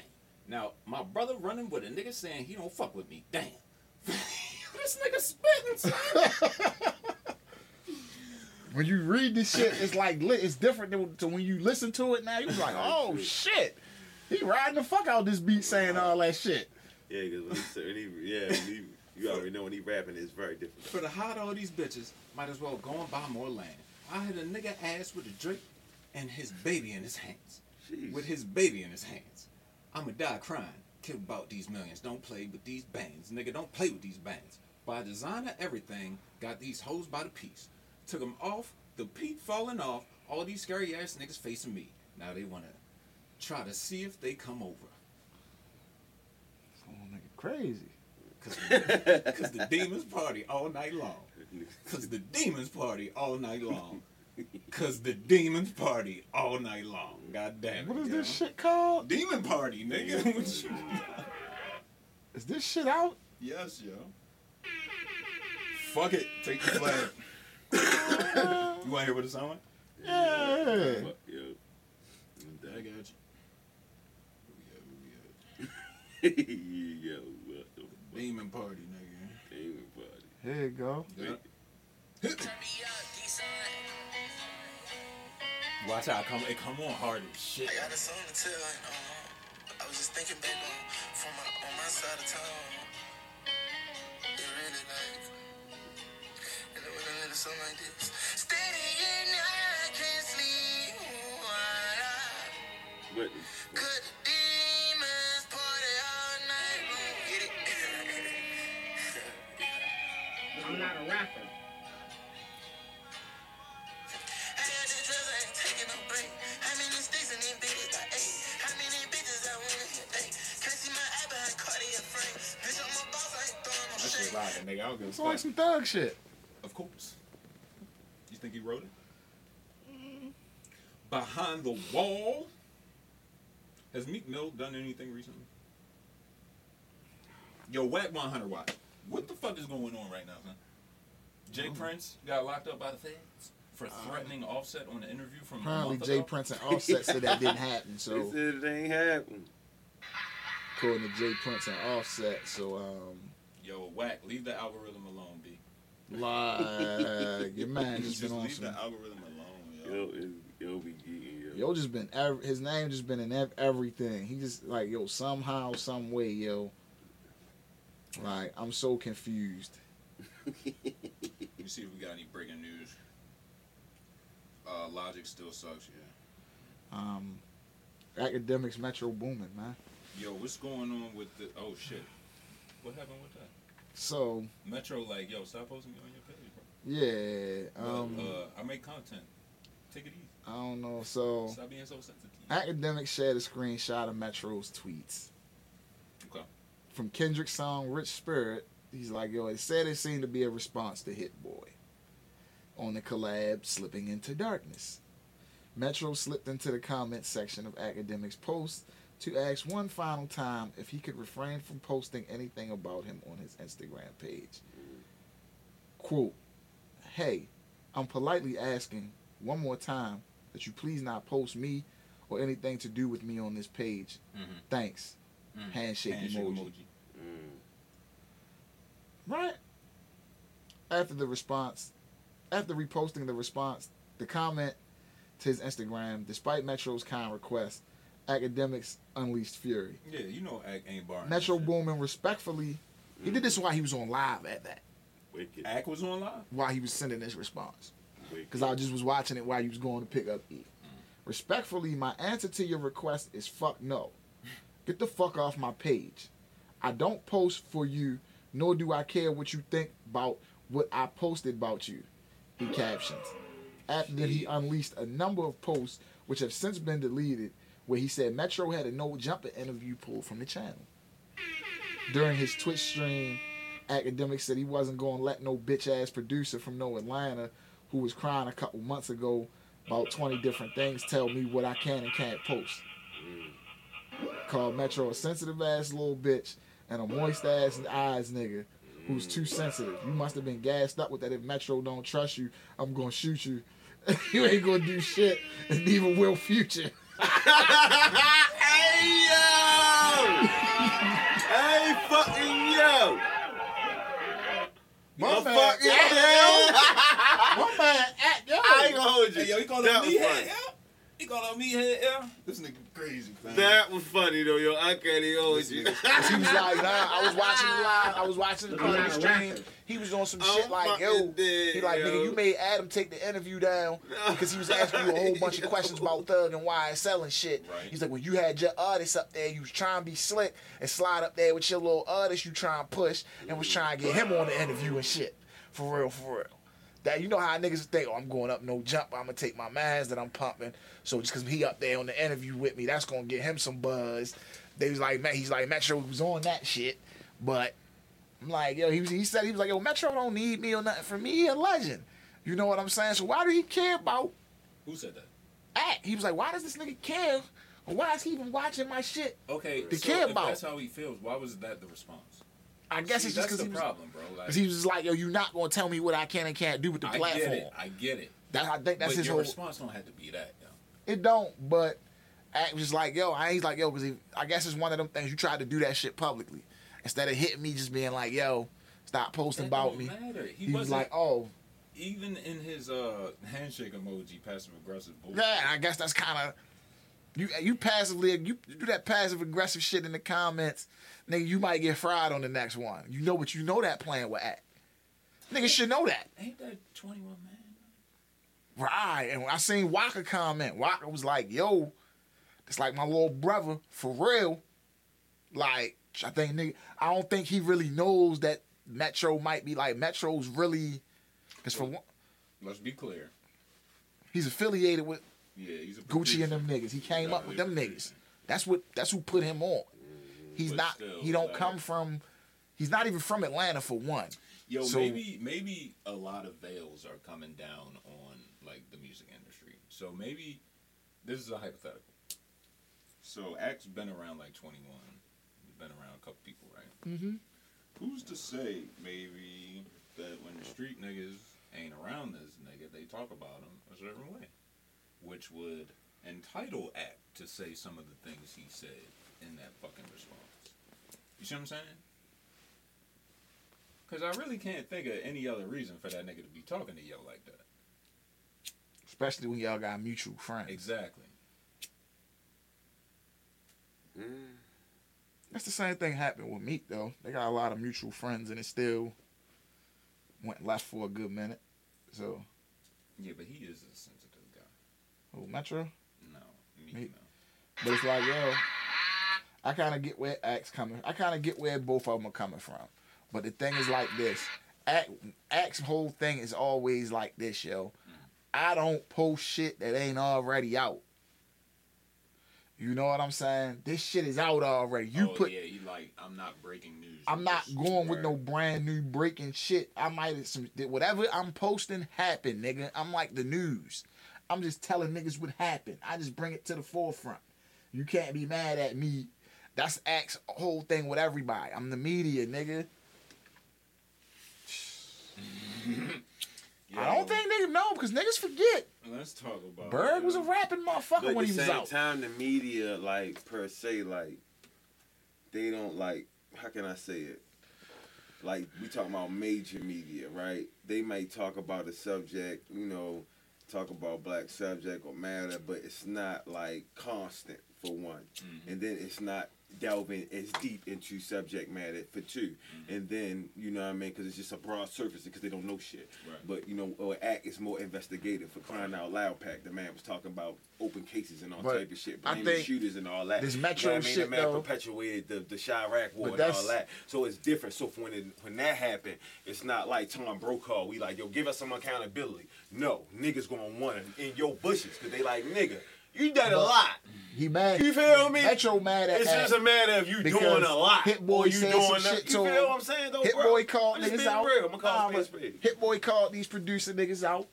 Now, my brother running with a nigga saying he don't fuck with me. Damn. this nigga spitting, son. when you read this shit, it's like lit. It's different than to when you listen to it now. You're like, oh shit, he riding the fuck out this beat saying all that shit. Yeah, because when he, when he yeah, when he, you already know when he rapping, it's very different. For to hide all these bitches, might as well go and buy more land. I had a nigga ass with a Drake and his baby in his hands. Jeez. With his baby in his hands. I'ma die crying. Kid about these millions. Don't play with these bands. Nigga, don't play with these bands. By designer everything. Got these hoes by the piece. Took them off, the peak falling off, all these scary ass niggas facing me. Now they wanna try to see if they come over. Oh, nigga, crazy. Cause, Cause the demons party all night long. Cause the demons party all night long. Cause the demons party all night long. God damn it. What is yo. this shit called? Demon party, nigga. What Is this shit out? yes, yo. Fuck it. Take the flag. you wanna hear what it sound like? Yeah. Fuck, yo. I got you. yo, what the fuck? Demon party, nigga. Demon party. Here you go. Yeah. Watch out, come it come on hard as shit. I got a song to tell, and um, I was just thinking back on from my, on my side of town. It really like, and it was a little something like this. Steady at night, can't sleep. Ooh, What the That shit shade. rocking, nigga. I don't give a It's like fuck. some thug shit. Of course. You think he wrote it? Behind the wall. Has Meek Mill done anything recently? Yo, Wack 100 Watch. What the fuck is going on right now, son? Jay Prince got locked up by the feds for threatening Offset on an interview from Apparently, month Jay ago. Prince and Offset said that didn't happen. So They So, said it ain't happened. according to Jay Prince and Offset, so um, Yo, Wack, leave the algorithm alone, B. like your man just been on leave some. the algorithm alone, yo. Yo, it, yo be geeking, yo. Yo, just been ev- his name just been in ev- everything. He just like yo somehow, some way, yo. Like I'm so confused. Let me see if we got any breaking news. Uh, Logic still sucks, yeah. Um, Akademiks Metro Boomin, man. Yo, what's going on with the? Oh shit, what happened with that? So Metro, like, yo, stop posting me on your page, bro. yeah, Well, um, uh, I make content. Take it easy. I don't know. So Stop being so sensitive. Akademiks shared a screenshot of Metro's tweets. Okay. From Kendrick's song "Rich Spirit," he's like, "Yo, it said it seemed to be a response to Hit Boy." On the collab, "Slipping into Darkness," Metro slipped into the comment section of Akademiks' post to ask one final time if he could refrain from posting anything about him on his Instagram page. Quote, Hey, I'm politely asking one more time that you please not post me or anything to do with me on this page. Mhm. Thanks. Mm. Handshake, Handshake emoji. emoji. Mm. Right? After the response, after reposting the response, the comment to his Instagram, despite Metro's kind request, Akademiks unleashed fury. Yeah, you know, Act ain't barring. Metro that. Boomin respectfully, he did this while he was on live at that, Wicked. Act was on live. while he was sending this response. Because I just was watching it while he was going to pick up E. Respectfully, my answer to your request is fuck no. Get the fuck off my page. I don't post for you, nor do I care what you think about what I posted about you, he captions. After that, he unleashed a number of posts which have since been deleted, where he said Metro had a no jumper interview pulled from the channel. During his Twitch stream, Academic said he wasn't going to let no bitch ass producer from no Atlanta who was crying a couple months ago about 20 different things tell me what I can and can't post. Mm. Called Metro a sensitive ass little bitch and a moist ass eyes nigga who's too sensitive. You must have been gassed up with that if Metro don't trust you, I'm gonna shoot you. you ain't gonna do shit, and neither will Future. hey yo! hey fucking yo! My fucking hell! My man, act, yo. I ain't gonna hold you. Yo, he called him me funny. Head, yeah. He me head, yeah. This nigga crazy, man. That was funny though, yo. I can't even hold you. He was like, nah, I was watching the live. I was watching the part of the I'm not a stream. He was on some I'm shit like, yo. fucking dead, He like, yo. nigga, you made Adam take the interview down because he was asking you a whole bunch of questions about Thug and YSL selling shit. Right. He's like, when you had your artist up there, you was trying to be slick and slide up there with your little artist you trying to push and was trying to get him on the interview and shit. For real, for real. That you know how niggas think, oh, I'm going up no jump, I'm gonna take my mans that I'm pumping. So just cause he up there on the interview with me, that's gonna get him some buzz. They was like, man, he's like, Metro was on that shit. But I'm like, yo, he was he said he was like, yo, Metro don't need me or nothing for me, he a legend. You know what I'm saying? So why do he care about Who said that? act? He was like, why does this nigga care? Why is he even watching my shit? Okay, To so care about. that's how he feels, why was that the response? I guess See, it's just because the he was, problem, bro. Like, he was just like, yo, you're not gonna tell me what I can and can't do with the I platform. get it. I get it. That I think that's but his whole. response don't have to be that, yo. It don't, but act was like, yo, I ain't like, yo, because I guess it's one of them things you tried to do that shit publicly instead of hitting me just being like, yo, stop posting That about me. He, He, was like, oh, even in his uh handshake emoji, passive aggressive bullshit. yeah. I guess that's kind of you. You passively you do that passive aggressive shit in the comments, nigga. You might get fried on the next one. You know, what you know that playing with act. Nigga should know that. Ain't that twenty one man? Right. And when I seen Waka comment, Waka was like, yo, it's like my little brother, for real. Like, I think nigga, I don't think he really knows that Metro might be like Metro's really because for one, Let's be clear. he's affiliated with Yeah, he's a Gucci and them niggas. He came up with them niggas. That's what that's who put him on. He's But not still, he don't like- come from he's not even from Atlanta for one. Yo, So- maybe maybe a lot of veils are coming down on like the music industry. So maybe this is a hypothetical. So Axe been around like twenty one. He's been around a couple people, right? Mm-hmm. Who's to say maybe that when the street niggas ain't around this nigga, they talk about him a certain way, which would entitle Act to say some of the things he said in that fucking response. You see what I'm saying? Because I really can't think of any other reason for that nigga to be talking to yo like that. Especially when y'all got mutual friends. Exactly. Mm. That's the same thing happened with Meek though. They got a lot of mutual friends and it still went left for a good minute. So, Yeah, but he is a sensitive guy. oh Metro. No, me, Me- no. But it's like, yo, I kind of get where Axe coming. I kind of get where both of them are coming from. But the thing is like this. Axe, whole thing is always like this, yo. I don't post shit that ain't already out. You know what I'm saying? This shit is out already. You oh, put yeah, he like I'm not breaking news. I'm not going with no brand new breaking shit. I might have some whatever I'm posting happened, nigga. I'm like the news. I'm just telling niggas what happened. I just bring it to the forefront. You can't be mad at me. That's Axe whole thing with everybody. I'm the media, nigga. I don't think niggas know because niggas forget. Let's talk about Berg was a rapping motherfucker at when he was out. At the same time, the media, like per se, like they don't like. How can I say it? Like we talking about major media, right? They might talk about a subject, you know, talk about black subject or matter, but it's not like constant for one, Mhm. and then it's not delving as deep into subject matter for 2 Mm-hmm. and then you know what I mean because it's just a broad surface because they don't know shit. Right. But you know, or act is more investigative for crying out loud. Pack the man was talking about open cases and all But type of shit, I blaming think shooters and all that. this You know Metro what I mean? shit, the man though- perpetuated the the Chiraq war and all that. So it's different. So when it, when that happened, it's not like Tom Brokaw. We like yo, give us some accountability. No, niggas gonna want it in your bushes because they like nigga. You done a lot. He mad. You feel me? Metro mad at It's just a matter of you doing a lot. Hit Boy you doing some shit You to feel him. what I'm saying though, Hit bro? Boy called I'm niggas out. real. I'm gonna call Nah, a but spade a spade. Hit Boy called these producer niggas out.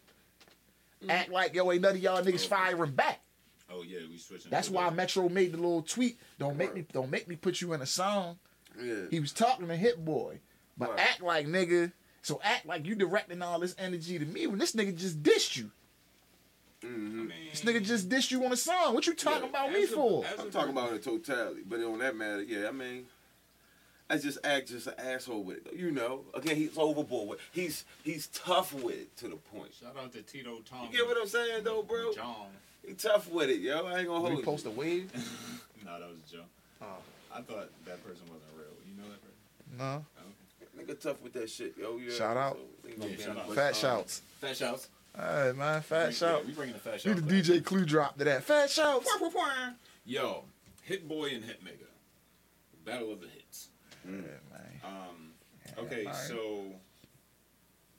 Mm. Act like yo ain't none of y'all niggas oh. firing back. Oh yeah, we switching. That's why the- Metro made the little tweet. Don't make me don't make me put you in a song. Yeah. He was talking to Hit Boy. But Right. act like nigga. So act like you directing all this energy to me when this nigga just dissed you. I hmm mean, This nigga just dissed you on a song. What you talking Yeah, about me a- for? as a I'm talking about in totality, but on that matter, yeah, I mean, I just act just an asshole with it. You know, again, he's overboard with. He's he's tough with it to the point. Shout out to Tito Tom. You get what I'm saying, though, bro? John. He tough with it, yo. I ain't gonna Did hold we post a wave? no, that was Joe. Oh. I thought that person wasn't real. You know that person? No. Nigga tough with that shit, yo. Yeah. Shout out. So, Yeah, shout out. Fat bus. shouts. Fat shouts. Alright, man. Fat We- shout. We bringing the fat You shout. the back. DJ clue drop to that. Fat shouts. Yo, Hit Boy and Hit Nigga. Battle of the Hits. Yeah, man. Um, Yeah, okay, alright. so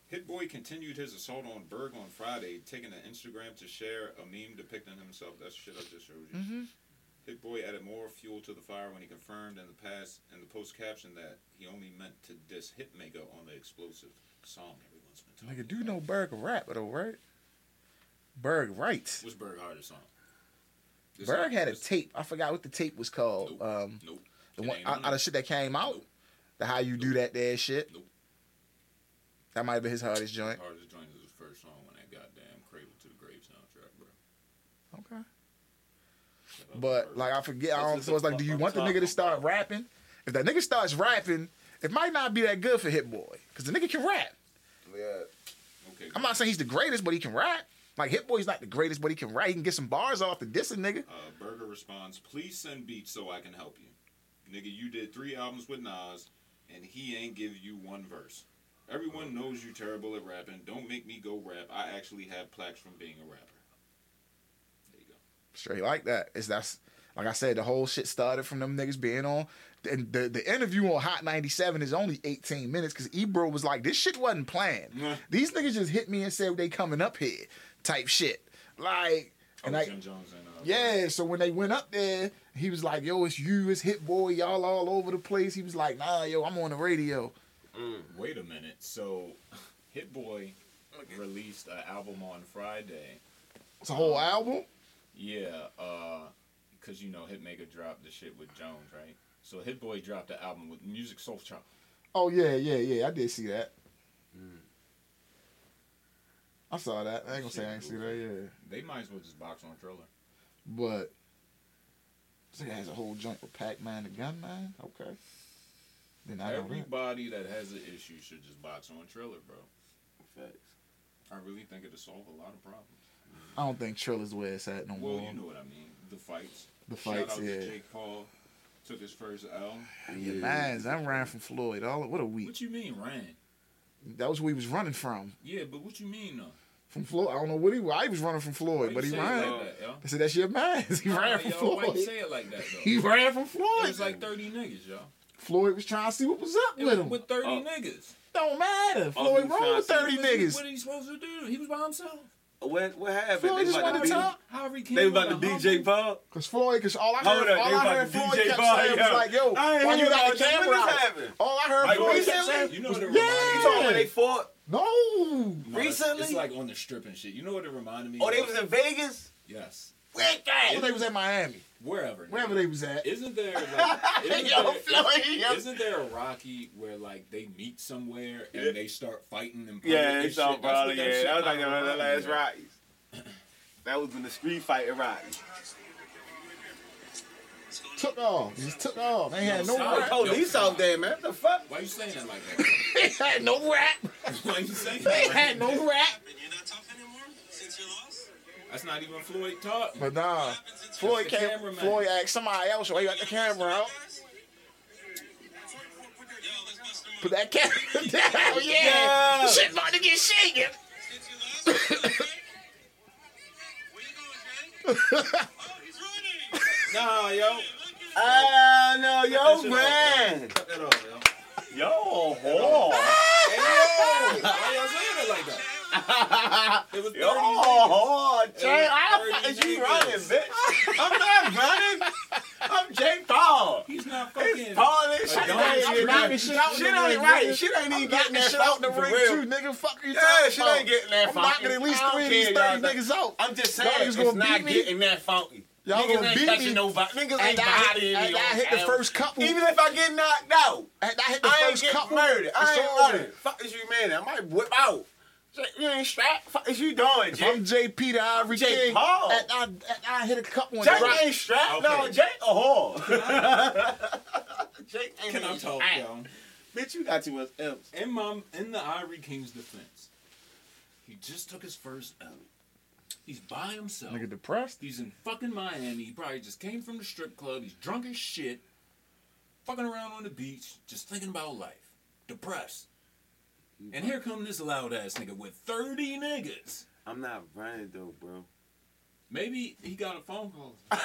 Hit Boy continued his assault on Berg on Friday, taking to Instagram to share a meme depicting himself. That's shit I just showed you. Mm-hmm. Hit Boy added more fuel to the fire when he confirmed in the past in the post caption that he only meant to diss Hitmaka on the explosive song everyone's been talking. Nigga, do know Berg rap though, right? Berg writes. What's Berg hardest song? This Berg had a tape. I forgot what the tape was called. Nope. Um, Nope. the one out, of shit that came out. Nope. The how you do that there shit. Nope. That might have been his hardest joint. Hardest joint is his first song when that goddamn Cradle to the Grave soundtrack, bro. Okay. But like I forget, I don't. So it's like, do you want the nigga to start rapping? If that nigga starts rapping, it might not be that good for Hit Boy because the nigga can rap. Yeah. okay, I'm not saying he's the greatest, but he can rap. Like Hit Boy's not the greatest, but he can rap. He can get some bars off the dissing nigga. Uh, Berger responds, "Please send beats so I can help you, nigga. You did three albums with Nas, and he ain't give you one verse. Everyone knows you terrible at rapping. Don't make me go rap. I actually have plaques from being a rapper. There you go. Straight like that. Is that's like I said, the whole shit started from them niggas being on. And the, the interview on Hot 97 is only 18 minutes because Ebro was like, this shit wasn't planned. Nah. These niggas just hit me and said they coming up here type shit. Like, and oh, I, Jim Jones and uh, yeah, so when they went up there, he was like, yo, it's you, it's Hit Boy, y'all all over the place. He was like, nah, yo, I'm on the radio. Wait a minute. So, Hit Boy released an album on Friday. It's a whole album? Yeah, uh, cause you know Hitmaka dropped the shit with Jones, right? So Hit Boy dropped the album with Music Soul Chop. Oh, yeah, yeah, yeah, I did see that. I saw that. I ain't gonna say I ain't see that, yeah. They might as well just box on Triller. But this nigga has a whole joint with Pac-Man the Gunman. Okay. Then I. Everybody that has an issue should just box on Triller, bro. Facts. I really think it'll solve a lot of problems. I don't think Triller's where it's at no Well, more. you know what I mean. The fights. the Shout fights, out yeah. to Jake Paul. Took his first L. Yeah, man, I ran from Floyd. All what a week. What you mean ran? That was where he was running from. Yeah, but what you mean though? From Floyd. I don't know what he why he was running from Floyd, you but he ran. Like that, yo? I said that's your man. He Nah, ran from yo, Why Floyd. you say it like that though? He ran from Floyd. It was like 30 niggas, yo. Floyd was trying to see what was up It with was him. with 30 Oh. niggas. Don't matter. Oh, Floyd he was with thirty niggas. What are you supposed to do? He was by himself. What what happened? Floyd they just about to to beat talk. How he came They about to a beat Jake humble- Paul. Cause Floyd, cause all I Hold heard, up, all I heard Floyd DJ kept Paul, saying was like, "Yo, I why you got about the camera When out?" happened? All I heard Like Floyd kept saying, You know was, what it "Yeah." reminded You talking about they fought? No. No, Recently? It's like on the strip and shit. You know what it reminded me Oh, they was in Vegas. Yes. Where I that? thought they was at Miami. Wherever. Wherever they was at. Isn't there like isn't, Yo, there, Floyd, yo. isn't there a Rocky where like they meet somewhere and Yeah. they start fighting and Yeah, it's all shit? Probably that yeah. shit That was like kinda the last me. Rockies. That was in the street fight in Rockies. Took off. Just took off. They had no stop. rap. Police out there, man. What the fuck? Why you saying that like that? They had no rap. Why you saying They that? Like had no rap. And you're not tough anymore since you lost? That's not even Floyd talking. But nah, Floyd came. Floyd asked somebody else why you got the camera out. Yo, let's bust them Put that camera down. Yeah. Yeah. Shit about to get shaken. Since you lost, okay? Where you going, Jay? Oh, he's running! Nah, yo. Ah, no, yo, shit man. Off, Cut that off, yo. Yo, whore. Hey, yo! Why y'all saying it like that? It was 30 Yo, niggas. whore. Jay, how the Thirty fuck is you running, bitch? I'm not running. I'm Jake Paul. He's not It's fucking. Paul and shit. A ain't donkey. getting I'm knocking shit out Shit ain't right. Shit ain't even getting that shit out the ring too, nigga. Fuck you Yeah, talking shit about? ain't getting that I'm knocking at least three of these thirty niggas out. I'm just saying, it's not getting that funky. Y'all Niggas gonna ain't beat me? nobody. Niggas ain't I, bodying and me I hit the first couple. Even if I get knocked out, and I hit the I ain't first get couple. murdered. I ain't running. Fuck is you, man? I might whip out. Jay, You ain't strapped. Fuck is you doing, If I'm JP the Ivory Jake King, Paul. and I, and I hit a couple and Jake drop. ain't strapped. No, Okay. Jake a whore. Jake ain't Can I even talk, strapped. yo? Bitch, you got too much M's. In my in the Ivory King's defense, he just took his first L. He's by himself. Nigga depressed. He's in fucking Miami. He probably just came from the strip club. He's drunk as shit. Fucking around on the beach, just thinking about life. Depressed. And here come this loud ass nigga with 30 niggas. I'm not running though, bro. Maybe he got a phone call. See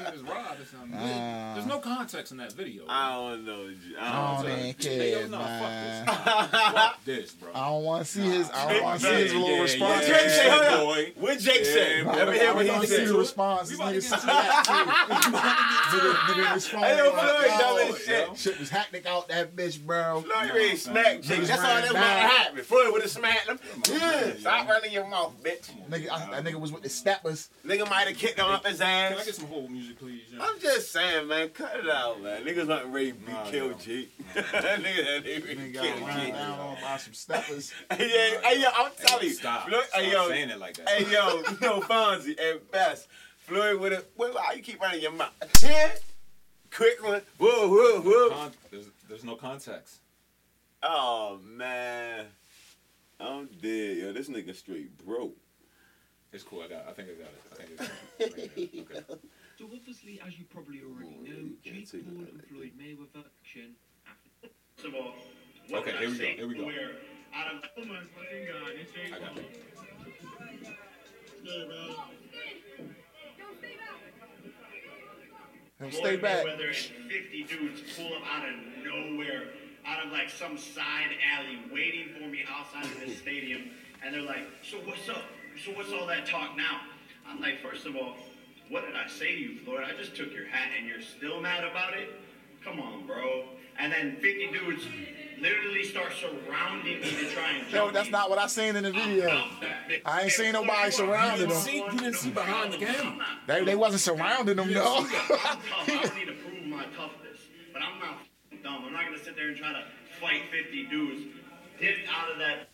his rod or something. Uh. There's no context in that video. bro. I don't know. G. I I don't don't know. Hey, yo, care, no, man. fuck this. fuck this, bro. I don't want to see his. I don't want to see his little yeah, response. What Jake say? Hold up. boy. What Jake Yeah, say? bro. Let me hear what he to see said. the response. We This about to nigga get slapped too. to Nigga, nigga responded Hey, yo, like, Floyd, dumb yo, shit. Shit was hectic out that bitch, bro. Floyd really smacked Jake. That's all that was down. happen. Floyd would have smacked him. Yeah, stop running your mouth, bitch. Nigga, I, that nigga was with the steppers. Nigga might have kicked him up his ass. Can I get some whole music, please? yo? I'm just saying, man, cut it out, man. Niggas wasn't ready to be Nah, killed, yo. Jake. Nigga, they ready Nigga to got kill ran Jake. down on some steppers. Hey, yeah, hey, yo, I'm telling yo, you. Stop. Floyd, Stop hey, yo, saying it like that. Hey yo, you know Fonzie at best. Floyd with a wait, why you keep running your mouth? Ten, quick one. Whoa, whoa, whoa. Con- there's, there's no context. Oh man, I'm dead, yo. This nigga straight broke. It's cool. I got. I think I got it. I think I got it. I think I got it. Okay. So obviously, as you probably already know, you Jake Paul that and like Floyd Mayweather action after. First of all, what Okay, did I here we go, here we go. Where out of Oh my fucking god, it's Jake I got Paul. it. Him Floyd stay back. Mayweather and 50 dudes pull up out of nowhere, out of like some side alley, waiting for me outside of the stadium, and they're like, "So what's up? So what's all that talk now?" I'm like, first of all, what did I say to you, Floyd? I just took your hat, and you're still mad about it? Come on, bro. And then 50 dudes literally start surrounding me to try and Yo, jump that's me. not what I seen in the video. Out. I ain't seen nobody You surrounding You him. didn't see. You didn't see behind the camera. They, they wasn't surrounding them, though. I'm tough. I don't need to prove my toughness, but I'm not dumb. I'm not gonna sit there and try to fight 50 dudes. Get out of that,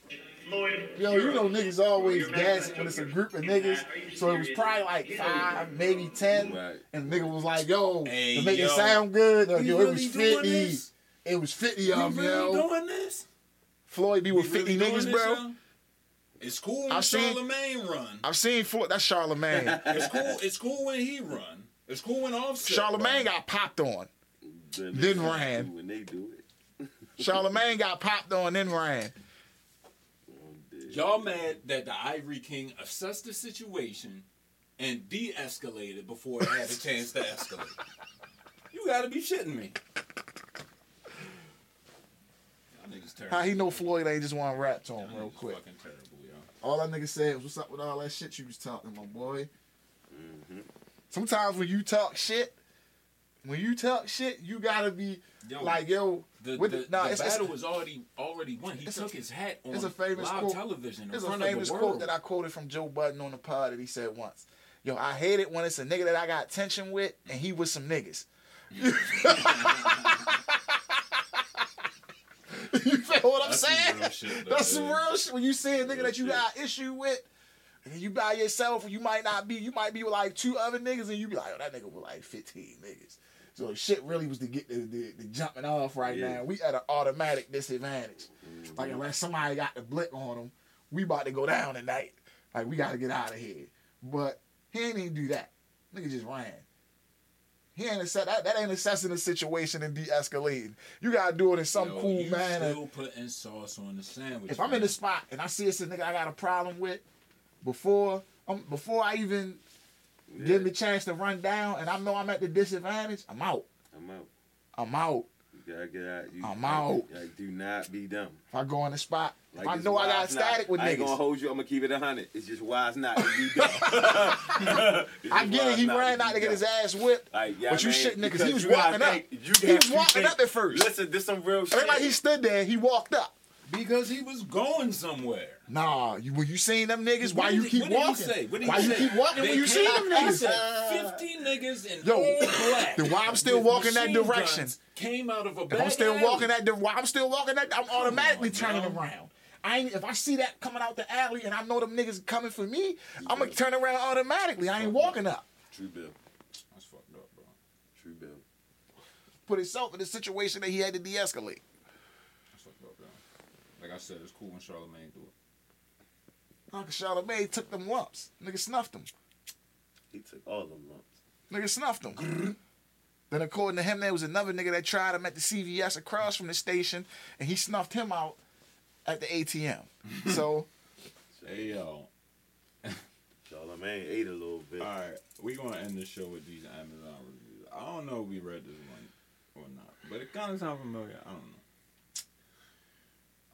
Floyd. Yo, you're you a- know niggas always you're gas that when it's a group of niggas. So it was probably like five, maybe ten. Right. And nigga was like, yo, Hey, to make yo. it sound good, We yo, it was 50. It was 50 You of them, really yo. doing this? Floyd be with We 50 really niggas, this, bro. yo? It's cool when I've seen- Charlemagne run. I've seen Floyd, that's Charlemagne. It's cool. It's cool when he run. It's cool when Offset. Charlemagne run. got popped on. Then Then ran. When they do it. Charlemagne got popped on, then ran. I'm dead. Y'all mad that the Ivory King assessed the situation and de-escalated before it had a chance to escalate. You gotta be shitting me. Y'all niggas terrible. How he know Floyd ain't just want to rap to Y'all him real quick. Fucking terrible, yo. All that nigga said was, what's up with all that shit you was talking, my boy? Mm-hmm. Sometimes when you talk shit, when you talk shit, you gotta be Yo, like, yo, The, with the, nah, the it's- it's- battle was already already won. He it's a- took his hat on it's a famous live quote. television There's a famous quote that I quoted from Joe Budden on the pod that he said once. Yo, I hate it when it's a nigga that I got tension with and he with some niggas. you feel what I'm That's saying? shit, That's some real shit. When you see a nigga that you shit. got issue with, and you by yourself, you might not be, you might be with like two other niggas, and you be like, oh, that nigga with like 15 niggas. So the shit really was to get the, the, the jumping off right Yeah. now. We at an automatic disadvantage. Like unless somebody got the blick on them, we about to go down tonight. Like we gotta get out of here. But he ain't even do that. Nigga just ran. He ain't assess that, that ain't assessing the situation and de-escalating. You gotta do it in some Yo, cool you manner. Still putting sauce on the sandwich. If I'm in the spot and I see it's a nigga I got a problem with, before um, before I even give me the chance to run down and I know I'm at the disadvantage, I'm out. I'm out. I'm out. You gotta get out. You, I'm out. Do not be dumb. If I go on the spot, Like, I know I got wise not- static with niggas. I ain't gonna hold you. I'm gonna keep it a hundred. It's just wise not to be dumb. I get it. He ran out to get his ass whipped. Like, yeah, but you man, shit niggas. He was walking up. think- you He was walking think- up at first. Listen, this some real shit. like he stood there. He walked up. Because he was going somewhere. Nah, you when you seen them niggas, why you keep what did he walking? Why you keep walking when you see them niggas? said Fifty niggas in Yo, all black. then why I'm still walking that direction? Came out of a If I'm still walking that, why I'm still walking that, I'm automatically turning around. I ain't, if I see that coming out the alley and I know them niggas coming for me, I'm gonna turn around automatically. I ain't walking up. True bill. That's fucked up, bro. True bill. Put himself in a situation that he had to de-escalate. That's fucked up, bro. Like I said, it's cool when Charlemagne do it. Uncle Charlemagne took them lumps. Nigga snuffed him. He took all them lumps. Nigga snuffed him. then according to him, there was another nigga that tried him at the CVS across from the station, and he snuffed him out at the ATM. so Hey yo, Charlemagne ate a little bit. All right, we gonna end the show with these Amazon reviews. I don't know if we read this one or not, but it kind of sounds familiar. I don't know.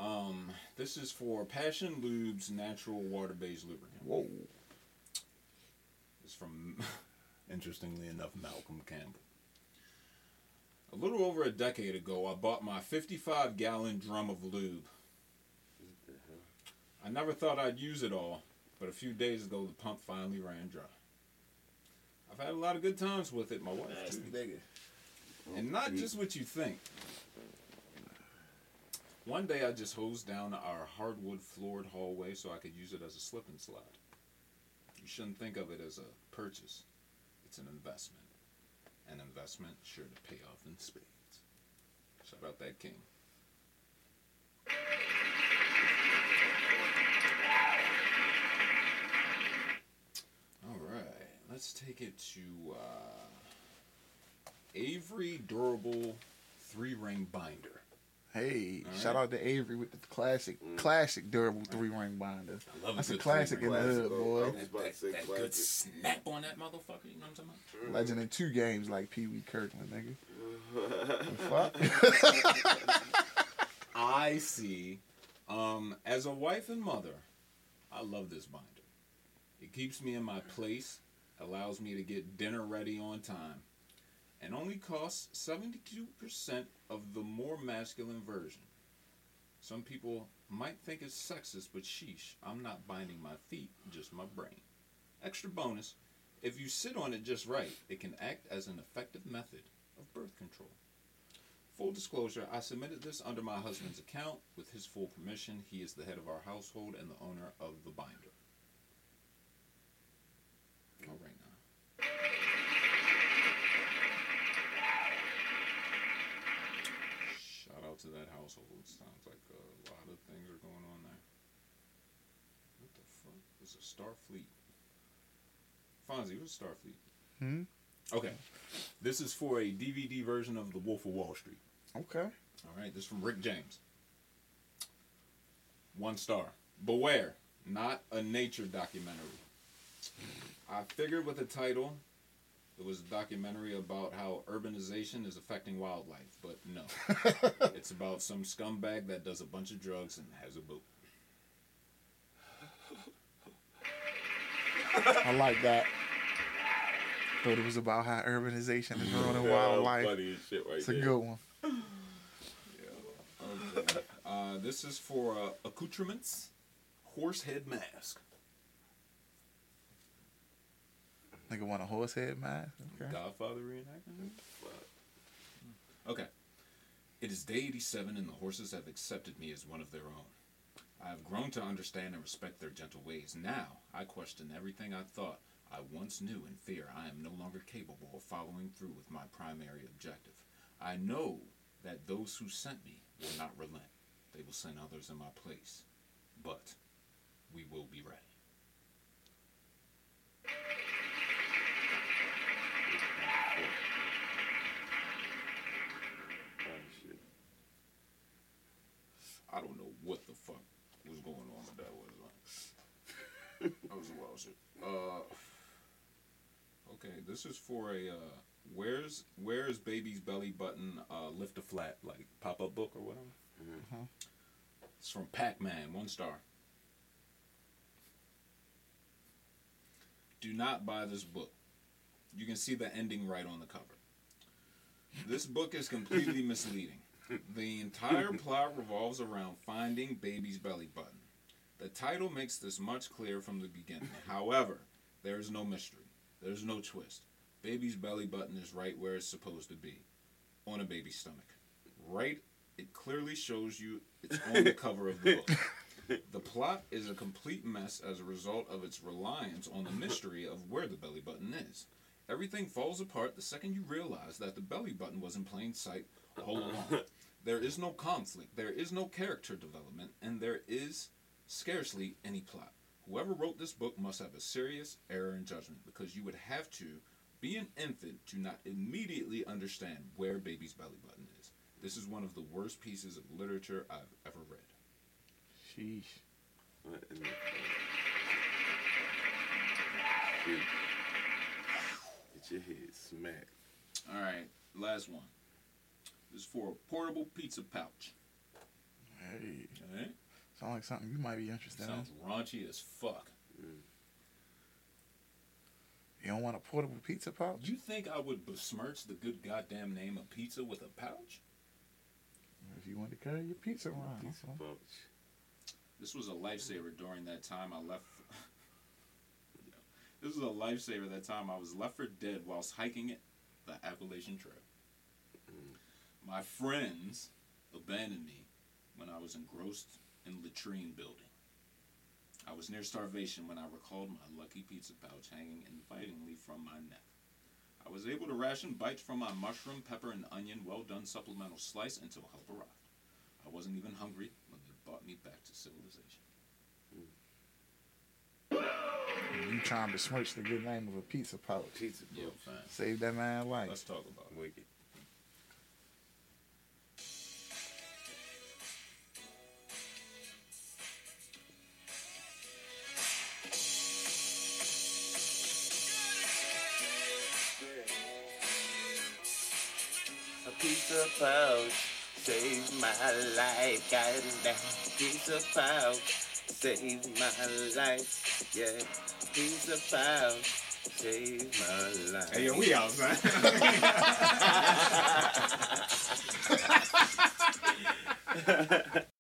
Um, this is for Passion Lube's natural water-based lubricant. Whoa. It's from, interestingly enough, Malcolm Campbell. A little over a decade ago, I bought my 55 gallon drum of lube. I never thought I'd use it all, but a few days ago, the pump finally ran dry. I've had a lot of good times with it, my wife too. And not just what you think. One day I just hosed down our hardwood floored hallway so I could use it as a slip and slide. You shouldn't think of it as a purchase. It's an investment. An investment sure to pay off in spades. Shout out that king. All right, let's take it to uh, Avery Durable Three Ring Binder. Hey, All shout right. out to Avery with the classic, classic durable three ring binder. I love That's a good classic in the hood, boy. I was about to say That good snap on that motherfucker, you know what I'm talking about? Legend in two games like Pee Wee Kirkland, nigga. Fuck? I see. Um, as a wife and mother, I love this binder. It keeps me in my place, allows me to get dinner ready on time, and only costs 72% of the more masculine version. Some people might think it's sexist, but sheesh, I'm not binding my feet, just my brain. Extra bonus if you sit on it just right, it can act as an effective method of birth control. Full disclosure, I submitted this under my husband's account with his full permission. He is the head of our household and the owner of the binder. All right now. To that household. Sounds like a lot of things are going on there. What the fuck? It's a Starfleet. Fonzie, what's Starfleet? Hmm? Okay. This is for a DVD version of The Wolf of Wall Street. Okay. All right, this is from Rick James. One star. Beware, not a nature documentary. I figured with the title, it was a documentary about how urbanization is affecting wildlife, but no. it's about some scumbag that does a bunch of drugs and has a boat. I like that. Thought it was about how urbanization is ruining Yeah, wildlife. funny as shit right It's a there. good one. Okay. Uh, this is for uh, accoutrements, horse head mask. Nigga want a horse head mask? Okay. Godfather reenactment? Mm-hmm. Okay. It is day 87 and the horses have accepted me as one of their own. I have grown to understand and respect their gentle ways. Now, I question everything I thought I once knew in fear I am no longer capable of following through with my primary objective. I know that those who sent me will not relent. They will send others in my place. But we will be ready. Oh, shit. I don't know what the fuck was going on with that was like. that was wild shit. Uh, okay, this is for a uh, where's where's baby's belly button uh, lift a flat like pop up book or whatever. Mhm. It's from Pac Man, one star. Do not buy this book. You can see the ending right on the cover. This book is completely misleading. The entire plot revolves around finding baby's belly button. The title makes this much clearer from the beginning. However, there is no mystery. There's no twist. Baby's belly button is right where it's supposed to be, on a baby's stomach. Right, it clearly shows you it's on the cover of the book. The plot is a complete mess as a result of its reliance on the mystery of where the belly button is. Everything falls apart the second you realize that the belly button was in plain sight all uh-uh. along. There is no conflict, there is no character development, and there is scarcely any plot. Whoever wrote this book must have a serious error in judgment because you would have to be an infant to not immediately understand where baby's belly button is. This is one of the worst pieces of literature I've ever read. Sheesh. What in the- Get your head smacked. All right, last one. This is for a portable pizza pouch. Hey, All right, sound like something you might be interested in. sounds raunchy as fuck. in. You don't want a portable pizza pouch? Do you think I would besmirch the good goddamn name of pizza with a pouch? If you want to carry your pizza around. Pizza huh? pouch. This was a lifesaver during that time I left. this was a lifesaver that time I was left for dead whilst hiking it, the Appalachian Trail. Mm. My friends abandoned me when I was engrossed in latrine building. I was near starvation when I recalled my lucky pizza pouch hanging invitingly from my neck. I was able to ration bites from my mushroom, pepper, and onion well done supplemental slice until help arrived. I wasn't even hungry when they brought me back to civilization. You trying to besmirch the good name of a pizza pouch. Pizza pouch. Yo. Save that man's life. Let's talk about it. Wicked. Pouch saved my life. Goddamn pizza pouch saved my life. Yeah, pizza pouch saved my life. Hey, yo, we out, son.